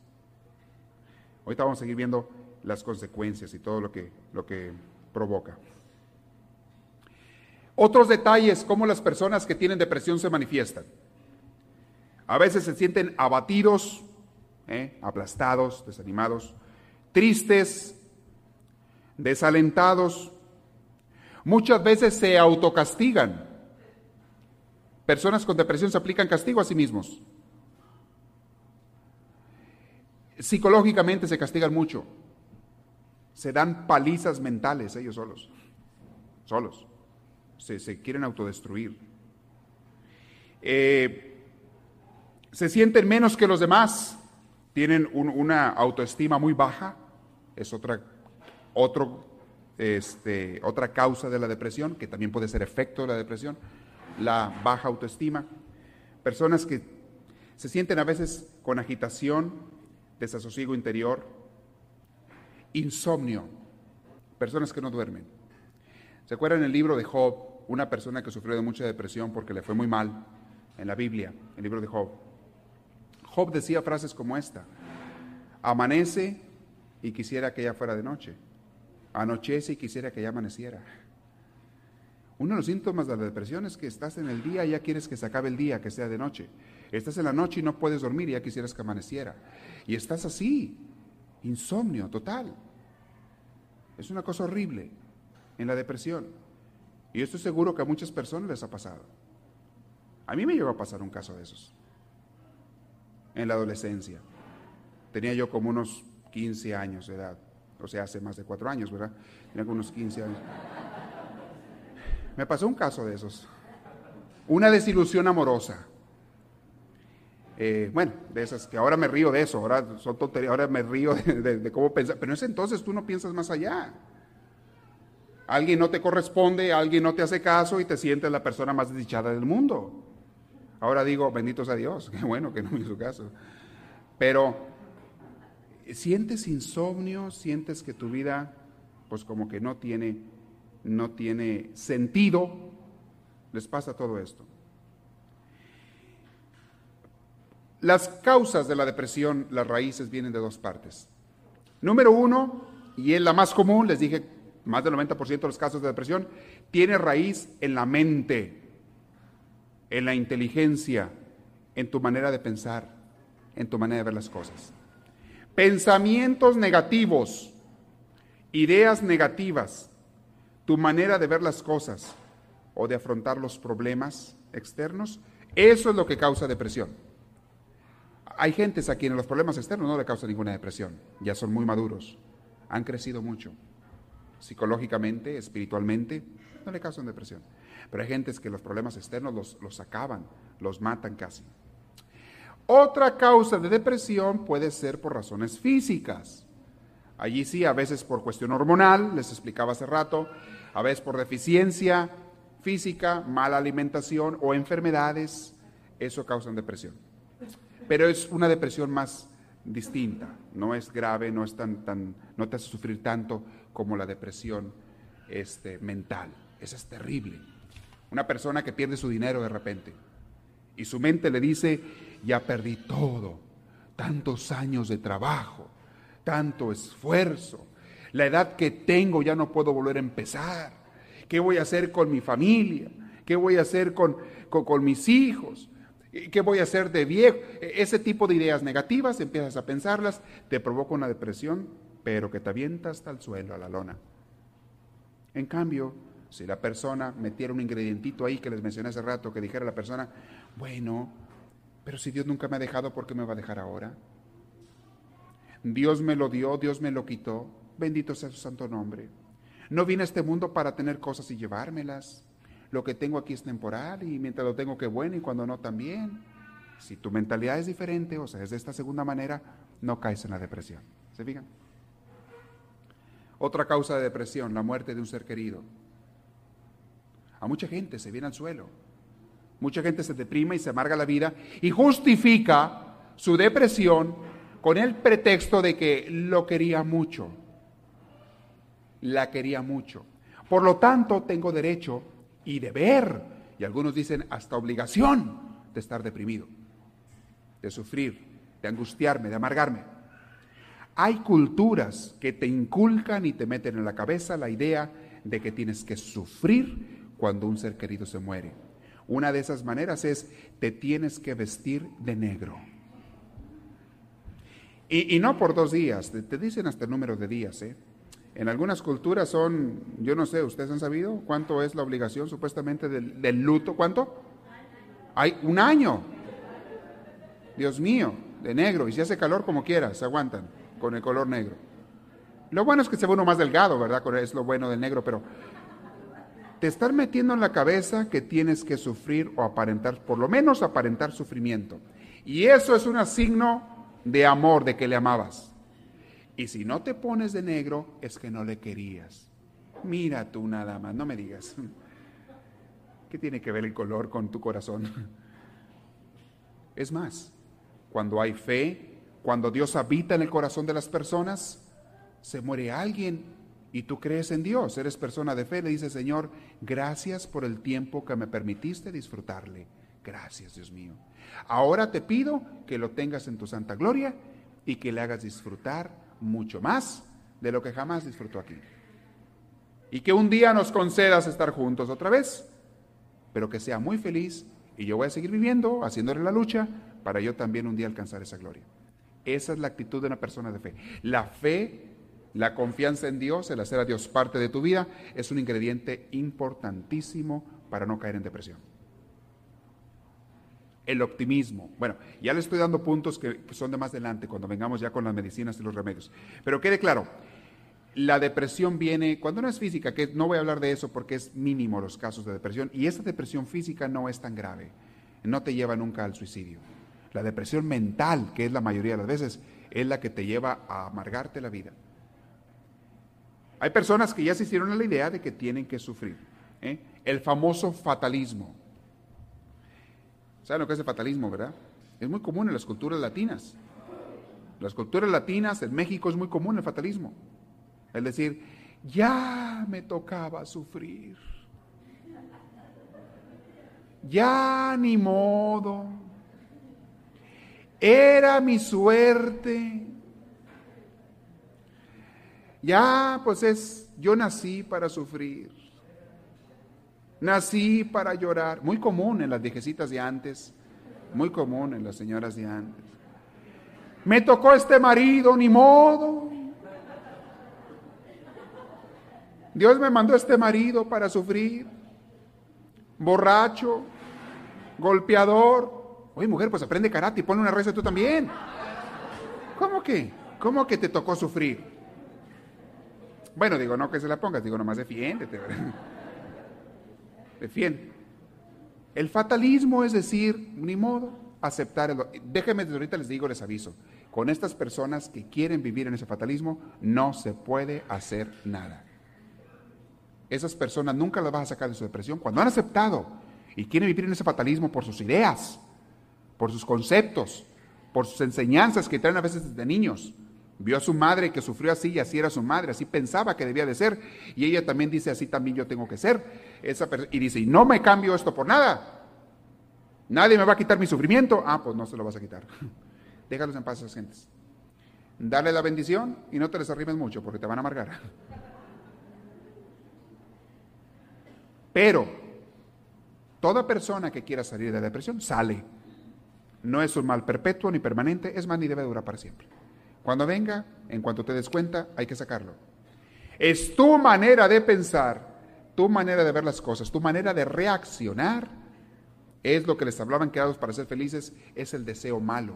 Ahorita vamos a seguir viendo las consecuencias y todo lo que, lo que provoca. Otros detalles, cómo las personas que tienen depresión se manifiestan. A veces se sienten abatidos, ¿eh? aplastados, desanimados, tristes, desalentados. Muchas veces se autocastigan. Personas con depresión se aplican castigo a sí mismos. Psicológicamente se castigan mucho. Se dan palizas mentales ellos solos. Solos. Se, quieren autodestruir. Eh, se sienten menos que los demás. Tienen una autoestima muy baja. Es otra, otro, este, otra causa de la depresión, que también puede ser efecto de la depresión. La baja autoestima. Personas que se sienten a veces con agitación, desasosiego interior, insomnio, personas que no duermen. ¿Se acuerdan el libro de Job? Una persona que sufrió de mucha depresión porque le fue muy mal en la Biblia, el libro de Job. Job decía frases como esta, amanece y quisiera que ya fuera de noche, anochece y quisiera que ya amaneciera. Uno de los síntomas de la depresión es que estás en el día y ya quieres que se acabe el día, que sea de noche. Estás en la noche y no puedes dormir y ya quisieras que amaneciera. Y estás así, insomnio total. Es una cosa horrible en la depresión. Y estoy seguro que a muchas personas les ha pasado. A mí me llegó a pasar un caso de esos. En la adolescencia. Tenía yo como unos 15 años de edad. O sea, hace más de cuatro años, ¿verdad? Tenía como unos 15 años. Me pasó un caso de esos. Una desilusión amorosa. Eh, bueno, de esas que ahora me río de eso, ahora ahora me río de, cómo pensar, pero en ese entonces tú no piensas más allá. Alguien no te corresponde, alguien no te hace caso y te sientes la persona más desdichada del mundo. Ahora digo, benditos a Dios, qué bueno que no me hizo caso. Pero sientes insomnio, sientes que tu vida, pues como que no tiene, no tiene sentido, les pasa todo esto. Las causas de la depresión, las raíces vienen de dos partes. Número uno, y es la más común, les dije, más del 90% de los casos de depresión, tiene raíz en la mente, en la inteligencia, en tu manera de pensar, en tu manera de ver las cosas. Pensamientos negativos, ideas negativas, tu manera de ver las cosas o de afrontar los problemas externos, eso es lo que causa depresión. Hay gentes a quienes los problemas externos no le causan ninguna depresión, ya son muy maduros, han crecido mucho, psicológicamente, espiritualmente, no le causan depresión. Pero hay gentes que los problemas externos los, los acaban, los matan casi. Otra causa de depresión puede ser por razones físicas. Allí sí, a veces por cuestión hormonal, les explicaba hace rato, a veces por deficiencia física, mala alimentación o enfermedades, eso causan depresión pero es una depresión más distinta, no es grave, no, es tan, tan, no te hace sufrir tanto como la depresión este, mental. Esa es terrible. Una persona que pierde su dinero de repente y su mente le dice, ya perdí todo, tantos años de trabajo, tanto esfuerzo, la edad que tengo ya no puedo volver a empezar, ¿qué voy a hacer con mi familia? ¿Qué voy a hacer con, con mis hijos? ¿Qué voy a hacer de viejo? E, ese tipo de ideas negativas, empiezas a pensarlas, te provoca una depresión, pero que te avienta hasta el suelo, a la lona. En cambio, si la persona metiera un ingredientito ahí que les mencioné hace rato, que dijera la persona, bueno, pero si Dios nunca me ha dejado, ¿por qué me va a dejar ahora? Dios me lo dio, Dios me lo quitó, bendito sea su santo nombre. No vine a este mundo para tener cosas y llevármelas lo que tengo aquí es temporal y mientras lo tengo que bueno y cuando no también. Si tu mentalidad es diferente, o sea, es de esta segunda manera, no caes en la depresión. ¿Se fijan? Otra causa de depresión, la muerte de un ser querido. A mucha gente se viene al suelo. Mucha gente se deprime y se amarga la vida y justifica su depresión con el pretexto de que lo quería mucho. La quería mucho. Por lo tanto, tengo derecho y deber, y algunos dicen hasta obligación de estar deprimido, de sufrir, de angustiarme, de amargarme. Hay culturas que te inculcan y te meten en la cabeza la idea de que tienes que sufrir cuando un ser querido se muere. Una de esas maneras es, te tienes que vestir de negro. Y, no por dos días, te, dicen hasta el número de días. ¿eh? En algunas culturas son, yo no sé, ¿ustedes han sabido cuánto es la obligación supuestamente del, luto? ¿Cuánto? Hay un año. Dios mío, de negro. Y si hace calor como quiera, se aguantan con el color negro. Lo bueno es que se ve uno más delgado, ¿verdad? Es lo bueno del negro, pero te están metiendo en la cabeza que tienes que sufrir o aparentar, por lo menos aparentar sufrimiento. Y eso es un signo de amor, de que le amabas. Y si no te pones de negro, es que no le querías. Mira tú nada más, no me digas. ¿Qué tiene que ver el color con tu corazón? Es más, cuando hay fe, cuando Dios habita en el corazón de las personas, se muere alguien y tú crees en Dios, eres persona de fe, le dices, Señor, gracias por el tiempo que me permitiste disfrutarle. Gracias, Dios mío. Ahora te pido que lo tengas en tu santa gloria y que le hagas disfrutar mucho más de lo que jamás disfrutó aquí. Y que un día nos concedas estar juntos otra vez, pero que sea muy feliz y yo voy a seguir viviendo, haciéndole la lucha, para yo también un día alcanzar esa gloria. Esa es la actitud de una persona de fe. La fe, la confianza en Dios, el hacer a Dios parte de tu vida, es un ingrediente importantísimo para no caer en depresión el optimismo. Bueno, ya le estoy dando puntos que son de más adelante, cuando vengamos ya con las medicinas y los remedios. Pero quede claro, la depresión viene, cuando no es física, que no voy a hablar de eso porque es mínimo los casos de depresión, y esta depresión física no es tan grave, no te lleva nunca al suicidio. La depresión mental, que es la mayoría de las veces, es la que te lleva a amargarte la vida. Hay personas que ya se hicieron a la idea de que tienen que sufrir. ¿eh? El famoso fatalismo. ¿Saben lo que es el fatalismo, verdad? Es muy común en las culturas latinas. Las culturas latinas, en México es muy común el fatalismo. Es decir, ya me tocaba sufrir. Ya ni modo. Era mi suerte. Ya, pues es, yo nací para sufrir. Nací para llorar. Muy común en las viejecitas de antes. Muy común en las señoras de antes. Me tocó este marido, ni modo. Dios me mandó este marido para sufrir. Borracho, golpeador. Oye, mujer, pues aprende karate y ponle una reza tú también. ¿Cómo que? ¿Cómo que te tocó sufrir? Bueno, digo, no que se la pongas, digo, nomás defiéndete. Defiende. El fatalismo es decir, ni modo, aceptar. El... Déjenme, ahorita les digo, les aviso. Con estas personas que quieren vivir en ese fatalismo, no se puede hacer nada. Esas personas nunca las vas a sacar de su depresión. Cuando han aceptado y quieren vivir en ese fatalismo por sus ideas, por sus conceptos, por sus enseñanzas que traen a veces desde niños, Vio a su madre que sufrió así y así era su madre, así pensaba que debía de ser. Y ella también dice, así también yo tengo que ser. Esa y dice, y no me cambio esto por nada. Nadie me va a quitar mi sufrimiento. Ah, pues no se lo vas a quitar. Déjalos en paz a esas gentes. Dale la bendición y no te les arrimes mucho porque te van a amargar. Pero toda persona que quiera salir de la depresión sale. No es un mal perpetuo ni permanente, es más, ni debe durar para siempre. Cuando venga, en cuanto te des cuenta, hay que sacarlo. Es tu manera de pensar, tu manera de ver las cosas, tu manera de reaccionar. Es lo que les hablaban creados para ser felices, es el deseo malo.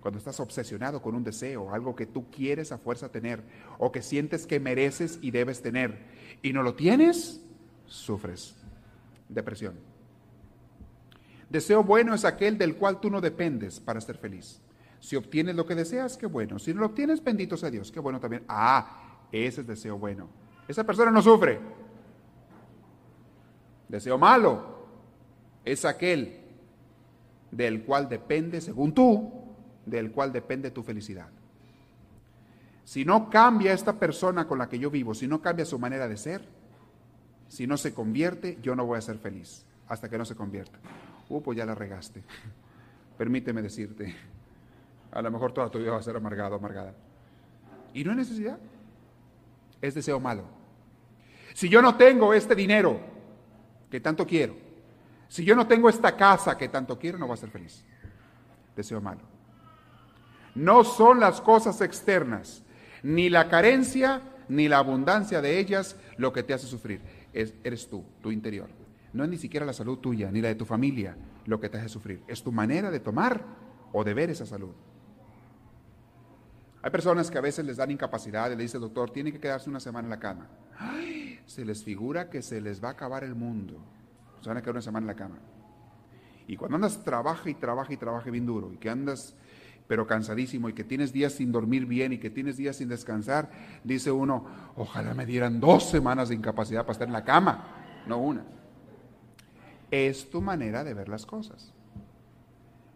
Cuando estás obsesionado con un deseo, algo que tú quieres a fuerza tener, o que sientes que mereces y debes tener, y no lo tienes, sufres depresión. Deseo bueno es aquel del cual tú no dependes para ser feliz. Si obtienes lo que deseas, qué bueno. Si no lo obtienes, bendito sea Dios, qué bueno también. Ah, ese es deseo bueno. Esa persona no sufre. Deseo malo es aquel del cual depende, según tú, del cual depende tu felicidad. Si no cambia esta persona con la que yo vivo, si no cambia su manera de ser, si no se convierte, yo no voy a ser feliz hasta que no se convierta. Uh, pues ya la regaste. permíteme decirte, a lo mejor toda tu vida va a ser amargado, amargada. Y no hay necesidad. Es deseo malo. Si yo no tengo este dinero que tanto quiero, si yo no tengo esta casa que tanto quiero, no voy a ser feliz. Deseo malo. No son las cosas externas, ni la carencia, ni la abundancia de ellas lo que te hace sufrir. Es, eres tú, tu interior. No es ni siquiera la salud tuya, ni la de tu familia lo que te hace sufrir. Es tu manera de tomar o de ver esa salud. Hay personas que a veces les dan incapacidad y le dice el doctor, tiene que quedarse una semana en la cama. se les figura que se les va a acabar el mundo. Se van a quedar una semana en la cama. Y cuando andas trabaja y trabaja y trabaja bien duro y que andas pero cansadísimo y que tienes días sin dormir bien y que tienes días sin descansar, dice uno, ojalá me dieran dos semanas de incapacidad para estar en la cama, no una. Es tu manera de ver las cosas.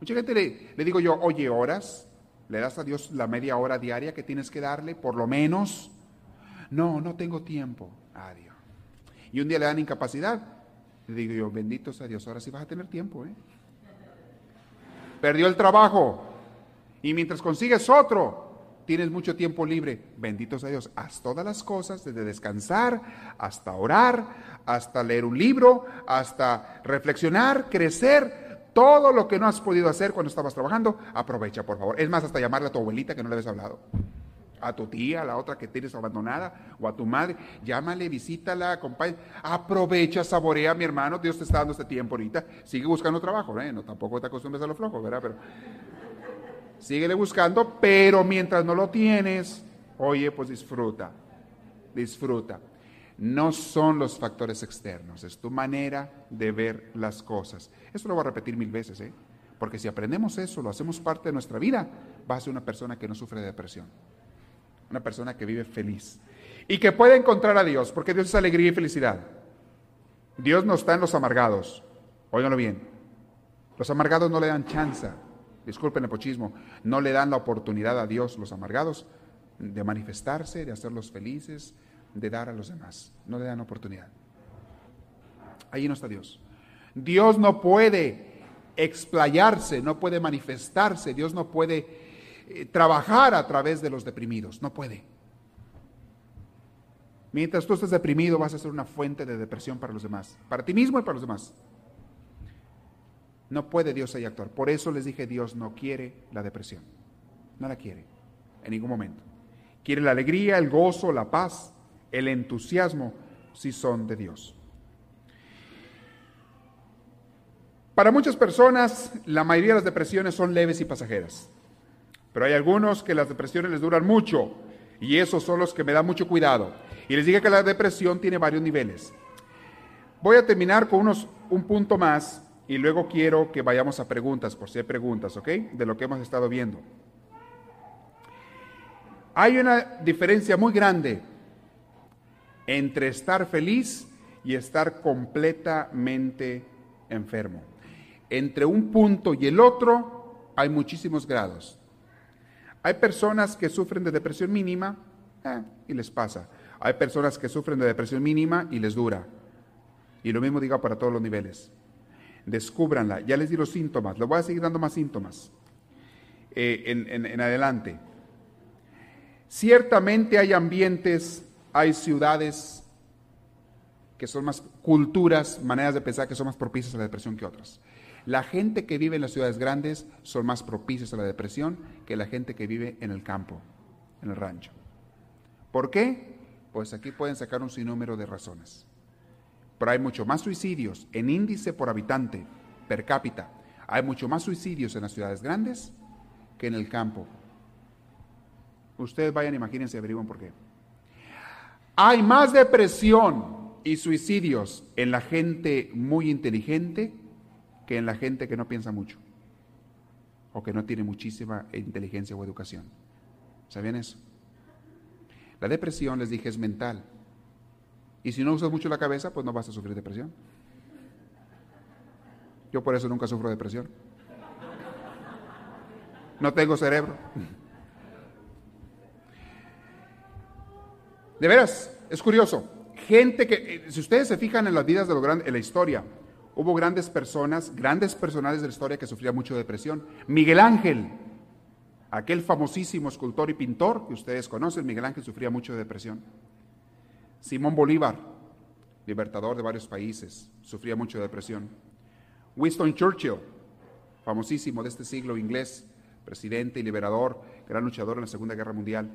Mucha gente le, le digo yo, oye, horas, ¿Le das a Dios la media hora diaria que tienes que darle, por lo menos? No, no tengo tiempo. Adiós. Y un día le dan incapacidad. Le digo yo, bendito sea Dios, ahora sí vas a tener tiempo. ¿eh? Perdió el trabajo. Y mientras consigues otro, tienes mucho tiempo libre. Bendito sea Dios. Haz todas las cosas, desde descansar, hasta orar, hasta leer un libro, hasta reflexionar, crecer, todo lo que no has podido hacer cuando estabas trabajando, aprovecha, por favor. Es más, hasta llamarle a tu abuelita que no le habías hablado. A tu tía, a la otra que tienes abandonada, o a tu madre. Llámale, visítala, acompáñale. Aprovecha, saborea, mi hermano. Dios te está dando este tiempo ahorita. Sigue buscando trabajo, ¿eh? No, tampoco te acostumbres a lo flojo, ¿verdad? Pero síguele buscando, pero mientras no lo tienes, oye, pues disfruta. Disfruta no son los factores externos, es tu manera de ver las cosas. Esto lo voy a repetir mil veces, ¿eh? porque si aprendemos eso, lo hacemos parte de nuestra vida, va a ser una persona que no sufre de depresión, una persona que vive feliz y que puede encontrar a Dios, porque Dios es alegría y felicidad. Dios no está en los amargados, óiganlo bien, los amargados no le dan chance, disculpen el pochismo, no le dan la oportunidad a Dios, los amargados, de manifestarse, de hacerlos felices, de dar a los demás. No le dan oportunidad. Ahí no está Dios. Dios no puede explayarse, no puede manifestarse, Dios no puede eh, trabajar a través de los deprimidos, no puede. Mientras tú estés deprimido vas a ser una fuente de depresión para los demás, para ti mismo y para los demás. No puede Dios ahí actuar. Por eso les dije, Dios no quiere la depresión. No la quiere, en ningún momento. Quiere la alegría, el gozo, la paz, el entusiasmo si son de Dios. Para muchas personas, la mayoría de las depresiones son leves y pasajeras, pero hay algunos que las depresiones les duran mucho y esos son los que me dan mucho cuidado. Y les dije que la depresión tiene varios niveles. Voy a terminar con unos, un punto más y luego quiero que vayamos a preguntas, por si hay preguntas, ¿ok? De lo que hemos estado viendo. Hay una diferencia muy grande entre estar feliz y estar completamente enfermo. Entre un punto y el otro hay muchísimos grados. Hay personas que sufren de depresión mínima eh, y les pasa. Hay personas que sufren de depresión mínima y les dura. Y lo mismo diga para todos los niveles. Descúbranla. Ya les di los síntomas. Les voy a seguir dando más síntomas eh, en adelante. Ciertamente hay ambientes hay ciudades que son más culturas, maneras de pensar que son más propicias a la depresión que otras. La gente que vive en las ciudades grandes son más propicias a la depresión que la gente que vive en el campo, en el rancho. ¿Por qué? Pues aquí pueden sacar un sinnúmero de razones. Pero hay mucho más suicidios en índice por habitante, per cápita. Hay mucho más suicidios en las ciudades grandes que en el campo. Ustedes vayan, imagínense, averiguan por qué. Hay más depresión y suicidios en la gente muy inteligente que en la gente que no piensa mucho o que no tiene muchísima inteligencia o educación. ¿Sabían eso? La depresión, les dije, es mental. Y si no usas mucho la cabeza, pues no vas a sufrir depresión. Yo por eso nunca sufro depresión. No tengo cerebro. De veras, es curioso. Gente que, eh, si ustedes se fijan en las vidas de los grandes, en la historia, Hubo grandes personas, grandes personales de la historia que sufrían mucho de depresión. Miguel Ángel, aquel famosísimo escultor y pintor que ustedes conocen, Miguel Ángel sufría mucho de depresión. Simón Bolívar, libertador de varios países, sufría mucho de depresión. Winston Churchill, famosísimo de este siglo inglés, presidente y liberador, gran luchador en la Segunda Guerra Mundial,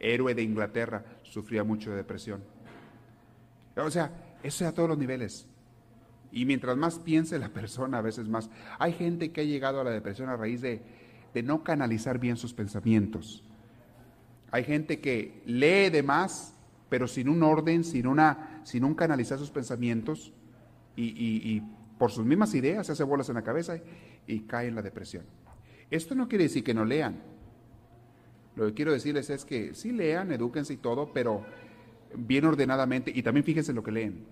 héroe de Inglaterra, sufría mucho de depresión. O sea, eso es a todos los niveles. Y mientras más piense la persona, a veces más. Hay gente que ha llegado a la depresión a raíz de, no canalizar bien sus pensamientos. Hay gente que lee de más, pero sin un orden, sin, una, sin un canalizar sus pensamientos y, y por sus mismas ideas se hace bolas en la cabeza y cae en la depresión. Esto no quiere decir que no lean. Lo que quiero decirles es que sí lean, edúquense y todo, pero bien ordenadamente y también fíjense en lo que leen.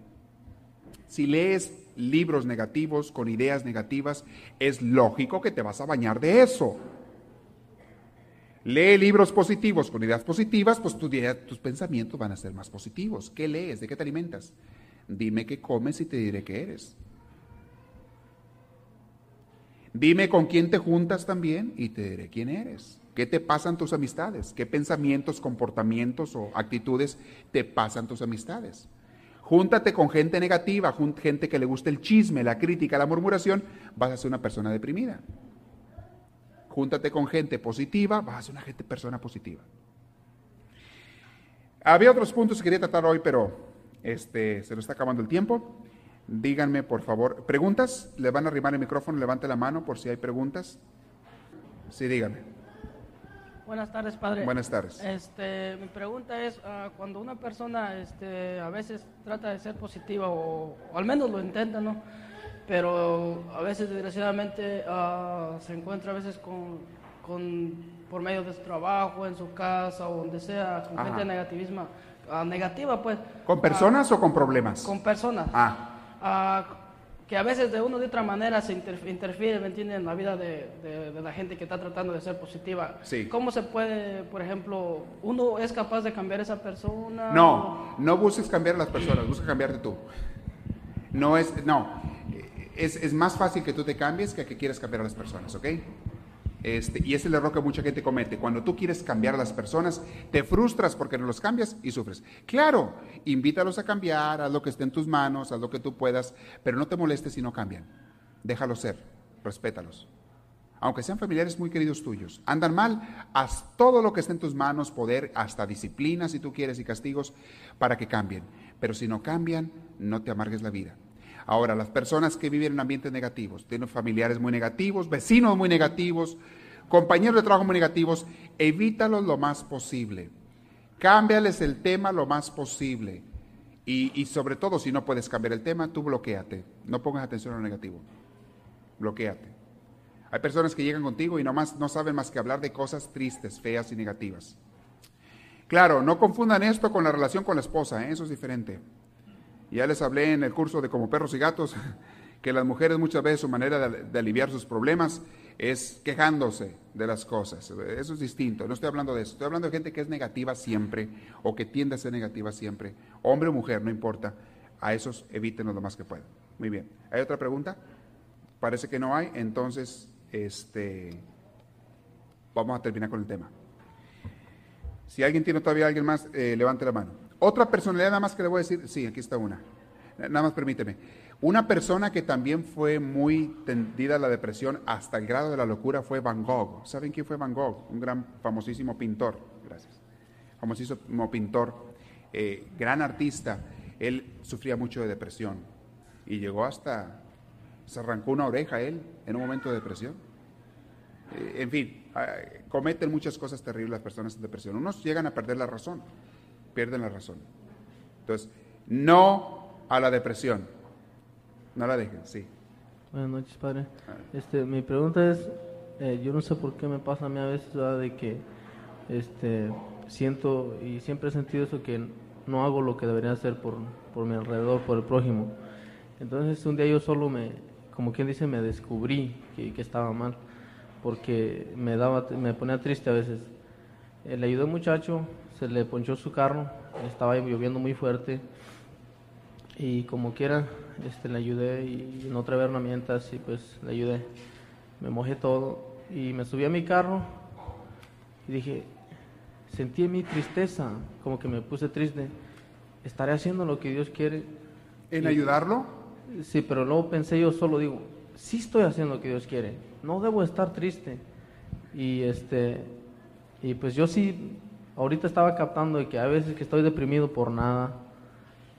Si lees libros negativos con ideas negativas, es lógico que te vas a bañar de eso. Lee libros positivos con ideas positivas, pues tus pensamientos van a ser más positivos. ¿Qué lees? ¿De qué te alimentas? Dime qué comes y te diré qué eres. Dime con quién te juntas también y te diré quién eres. ¿Qué te pasan tus amistades? ¿Qué pensamientos, comportamientos o actitudes te pasan tus amistades? Júntate con gente negativa, gente que le gusta el chisme, la crítica, la murmuración, vas a ser una persona deprimida. Júntate con gente positiva, vas a ser una gente, persona positiva. Había otros puntos que quería tratar hoy, pero este, se nos está acabando el tiempo. Díganme, por favor, ¿preguntas? ¿Le van a arrimar el micrófono? Levante la mano por si hay preguntas. Sí, díganme. Buenas tardes, padre. Buenas tardes. Este, mi pregunta es, ah, cuando una persona este, a veces trata de ser positiva, o, al menos lo intenta, ¿no? Pero a veces, desgraciadamente, ah, se encuentra a veces con, con, por medio de su trabajo, en su casa, o donde sea, con gente negativismo, ah, negativa, pues. ¿Con personas o con problemas? Con personas. Ah que a veces de una de otra manera se interfiere, ¿me entienden?, en la vida de, la gente que está tratando de ser positiva. Sí. ¿Cómo se puede, por ejemplo, uno es capaz de cambiar a esa persona? No, no busques cambiar a las personas, busca cambiarte tú. No es, no, es, es más fácil que tú te cambies que que quieras cambiar a las personas, ¿ok? Este, y es el error que mucha gente comete. Cuando tú quieres cambiar a las personas, te frustras porque no los cambias y sufres. Claro, invítalos a cambiar, haz lo que esté en tus manos, haz lo que tú puedas, pero no te molestes si no cambian. Déjalos ser, respétalos. Aunque sean familiares muy queridos tuyos, andan mal, haz todo lo que esté en tus manos, poder, hasta disciplina si tú quieres y castigos, para que cambien. Pero si no cambian, no te amargues la vida. Ahora, las personas que viven en ambientes negativos, tienen familiares muy negativos, vecinos muy negativos, compañeros de trabajo muy negativos, evítalos lo más posible. Cámbiales el tema lo más posible. Y, sobre todo, si no puedes cambiar el tema, tú bloqueate. No pongas atención a lo negativo. Bloqueate. Hay personas que llegan contigo y nomás no saben más que hablar de cosas tristes, feas y negativas. Claro, no confundan esto con la relación con la esposa, ¿eh? eso es diferente. Ya les hablé en el curso de Como Perros y Gatos que las mujeres muchas veces su manera de, aliviar sus problemas es quejándose de las cosas. Eso es distinto. No estoy hablando de eso. Estoy hablando de gente que es negativa siempre o que tiende a ser negativa siempre. Hombre o mujer, no importa. A esos evítenos lo más que puedan. Muy bien. ¿Hay otra pregunta? Parece que no hay. Entonces, este, vamos a terminar con el tema. Si alguien tiene todavía alguien más, eh, levante la mano. Otra personalidad, nada más que le voy a decir, sí, aquí está una. Nada más permíteme. Una persona que también fue muy tendida a la depresión hasta el grado de la locura fue Van Gogh. ¿Saben quién fue Van Gogh? Un gran, famosísimo pintor. Gracias. Famosísimo pintor, eh, gran artista. Él sufría mucho de depresión y llegó hasta, se arrancó una oreja él en un momento de depresión. Eh, en fin, ah, cometen muchas cosas terribles las personas en depresión. Unos llegan a perder la razón pierden la razón. Entonces, no a la depresión. No la dejen, sí. Buenas noches, padre. Ah. Este, mi pregunta es, eh, yo no sé por qué me pasa a mí a veces de que este, siento y siempre he sentido eso que no hago lo que debería hacer por, por mi alrededor, por el prójimo. Entonces un día yo solo me, como quien dice, me descubrí que, que estaba mal, porque me daba, me ponía triste a veces. Eh, le ayudó un muchacho, se le ponchó su carro, estaba lloviendo muy fuerte y como quiera, este, le ayudé y no traía herramientas y pues le ayudé. Me mojé todo y me subí a mi carro y dije, sentí mi tristeza, como que me puse triste. ¿Estaré haciendo lo que Dios quiere? ¿En ayudarlo? Sí, pero luego pensé yo solo, digo, sí estoy haciendo lo que Dios quiere, no debo estar triste. Y este, y pues yo sí, ahorita estaba captando de que a veces que estoy deprimido por nada,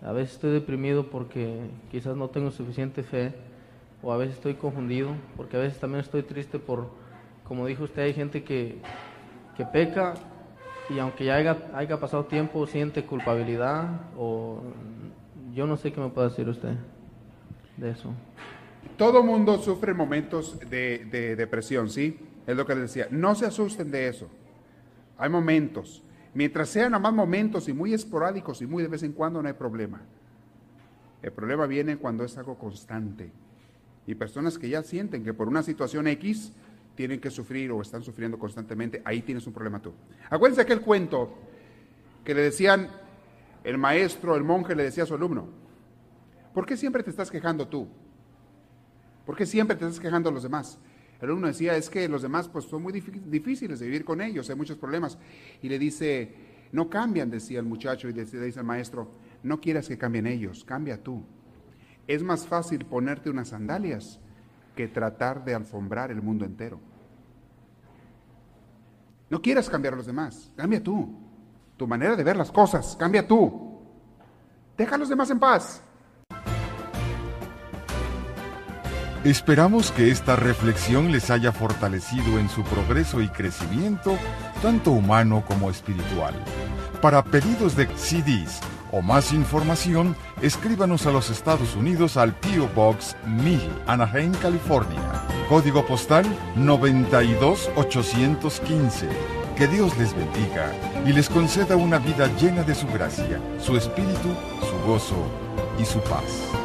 a veces estoy deprimido porque quizás no tengo suficiente fe, o a veces estoy confundido, porque a veces también estoy triste por, como dijo usted, hay gente que, que peca y aunque ya haya, haya pasado tiempo siente culpabilidad o yo no sé qué me puede decir usted de eso. Todo mundo sufre momentos de, de depresión, ¿sí? Es lo que les decía. No se asusten de eso. Hay momentos. Mientras sean nada más momentos y muy esporádicos y muy de vez en cuando, no hay problema. El problema viene cuando es algo constante. Y personas que ya sienten que por una situación X tienen que sufrir o están sufriendo constantemente, ahí tienes un problema tú. Acuérdense aquel cuento que le decían, el maestro, el monje le decía a su alumno, ¿por qué siempre te estás quejando tú? ¿Por qué siempre te estás quejando a los demás? El alumno decía, es que los demás pues son muy difíciles de vivir con ellos, hay muchos problemas. Y le dice, no cambian, decía el muchacho, y le dice el maestro, no quieras que cambien ellos, cambia tú. Es más fácil ponerte unas sandalias que tratar de alfombrar el mundo entero. No quieras cambiar a los demás, cambia tú. Tu manera de ver las cosas, cambia tú. Deja a los demás en paz. Esperamos que esta reflexión les haya fortalecido en su progreso y crecimiento, tanto humano como espiritual. Para pedidos de CDs o más información, escríbanos a los Estados Unidos al PO Box 1000, Anaheim, California. Código postal 92815. Que Dios les bendiga y les conceda una vida llena de su gracia, su espíritu, su gozo y su paz.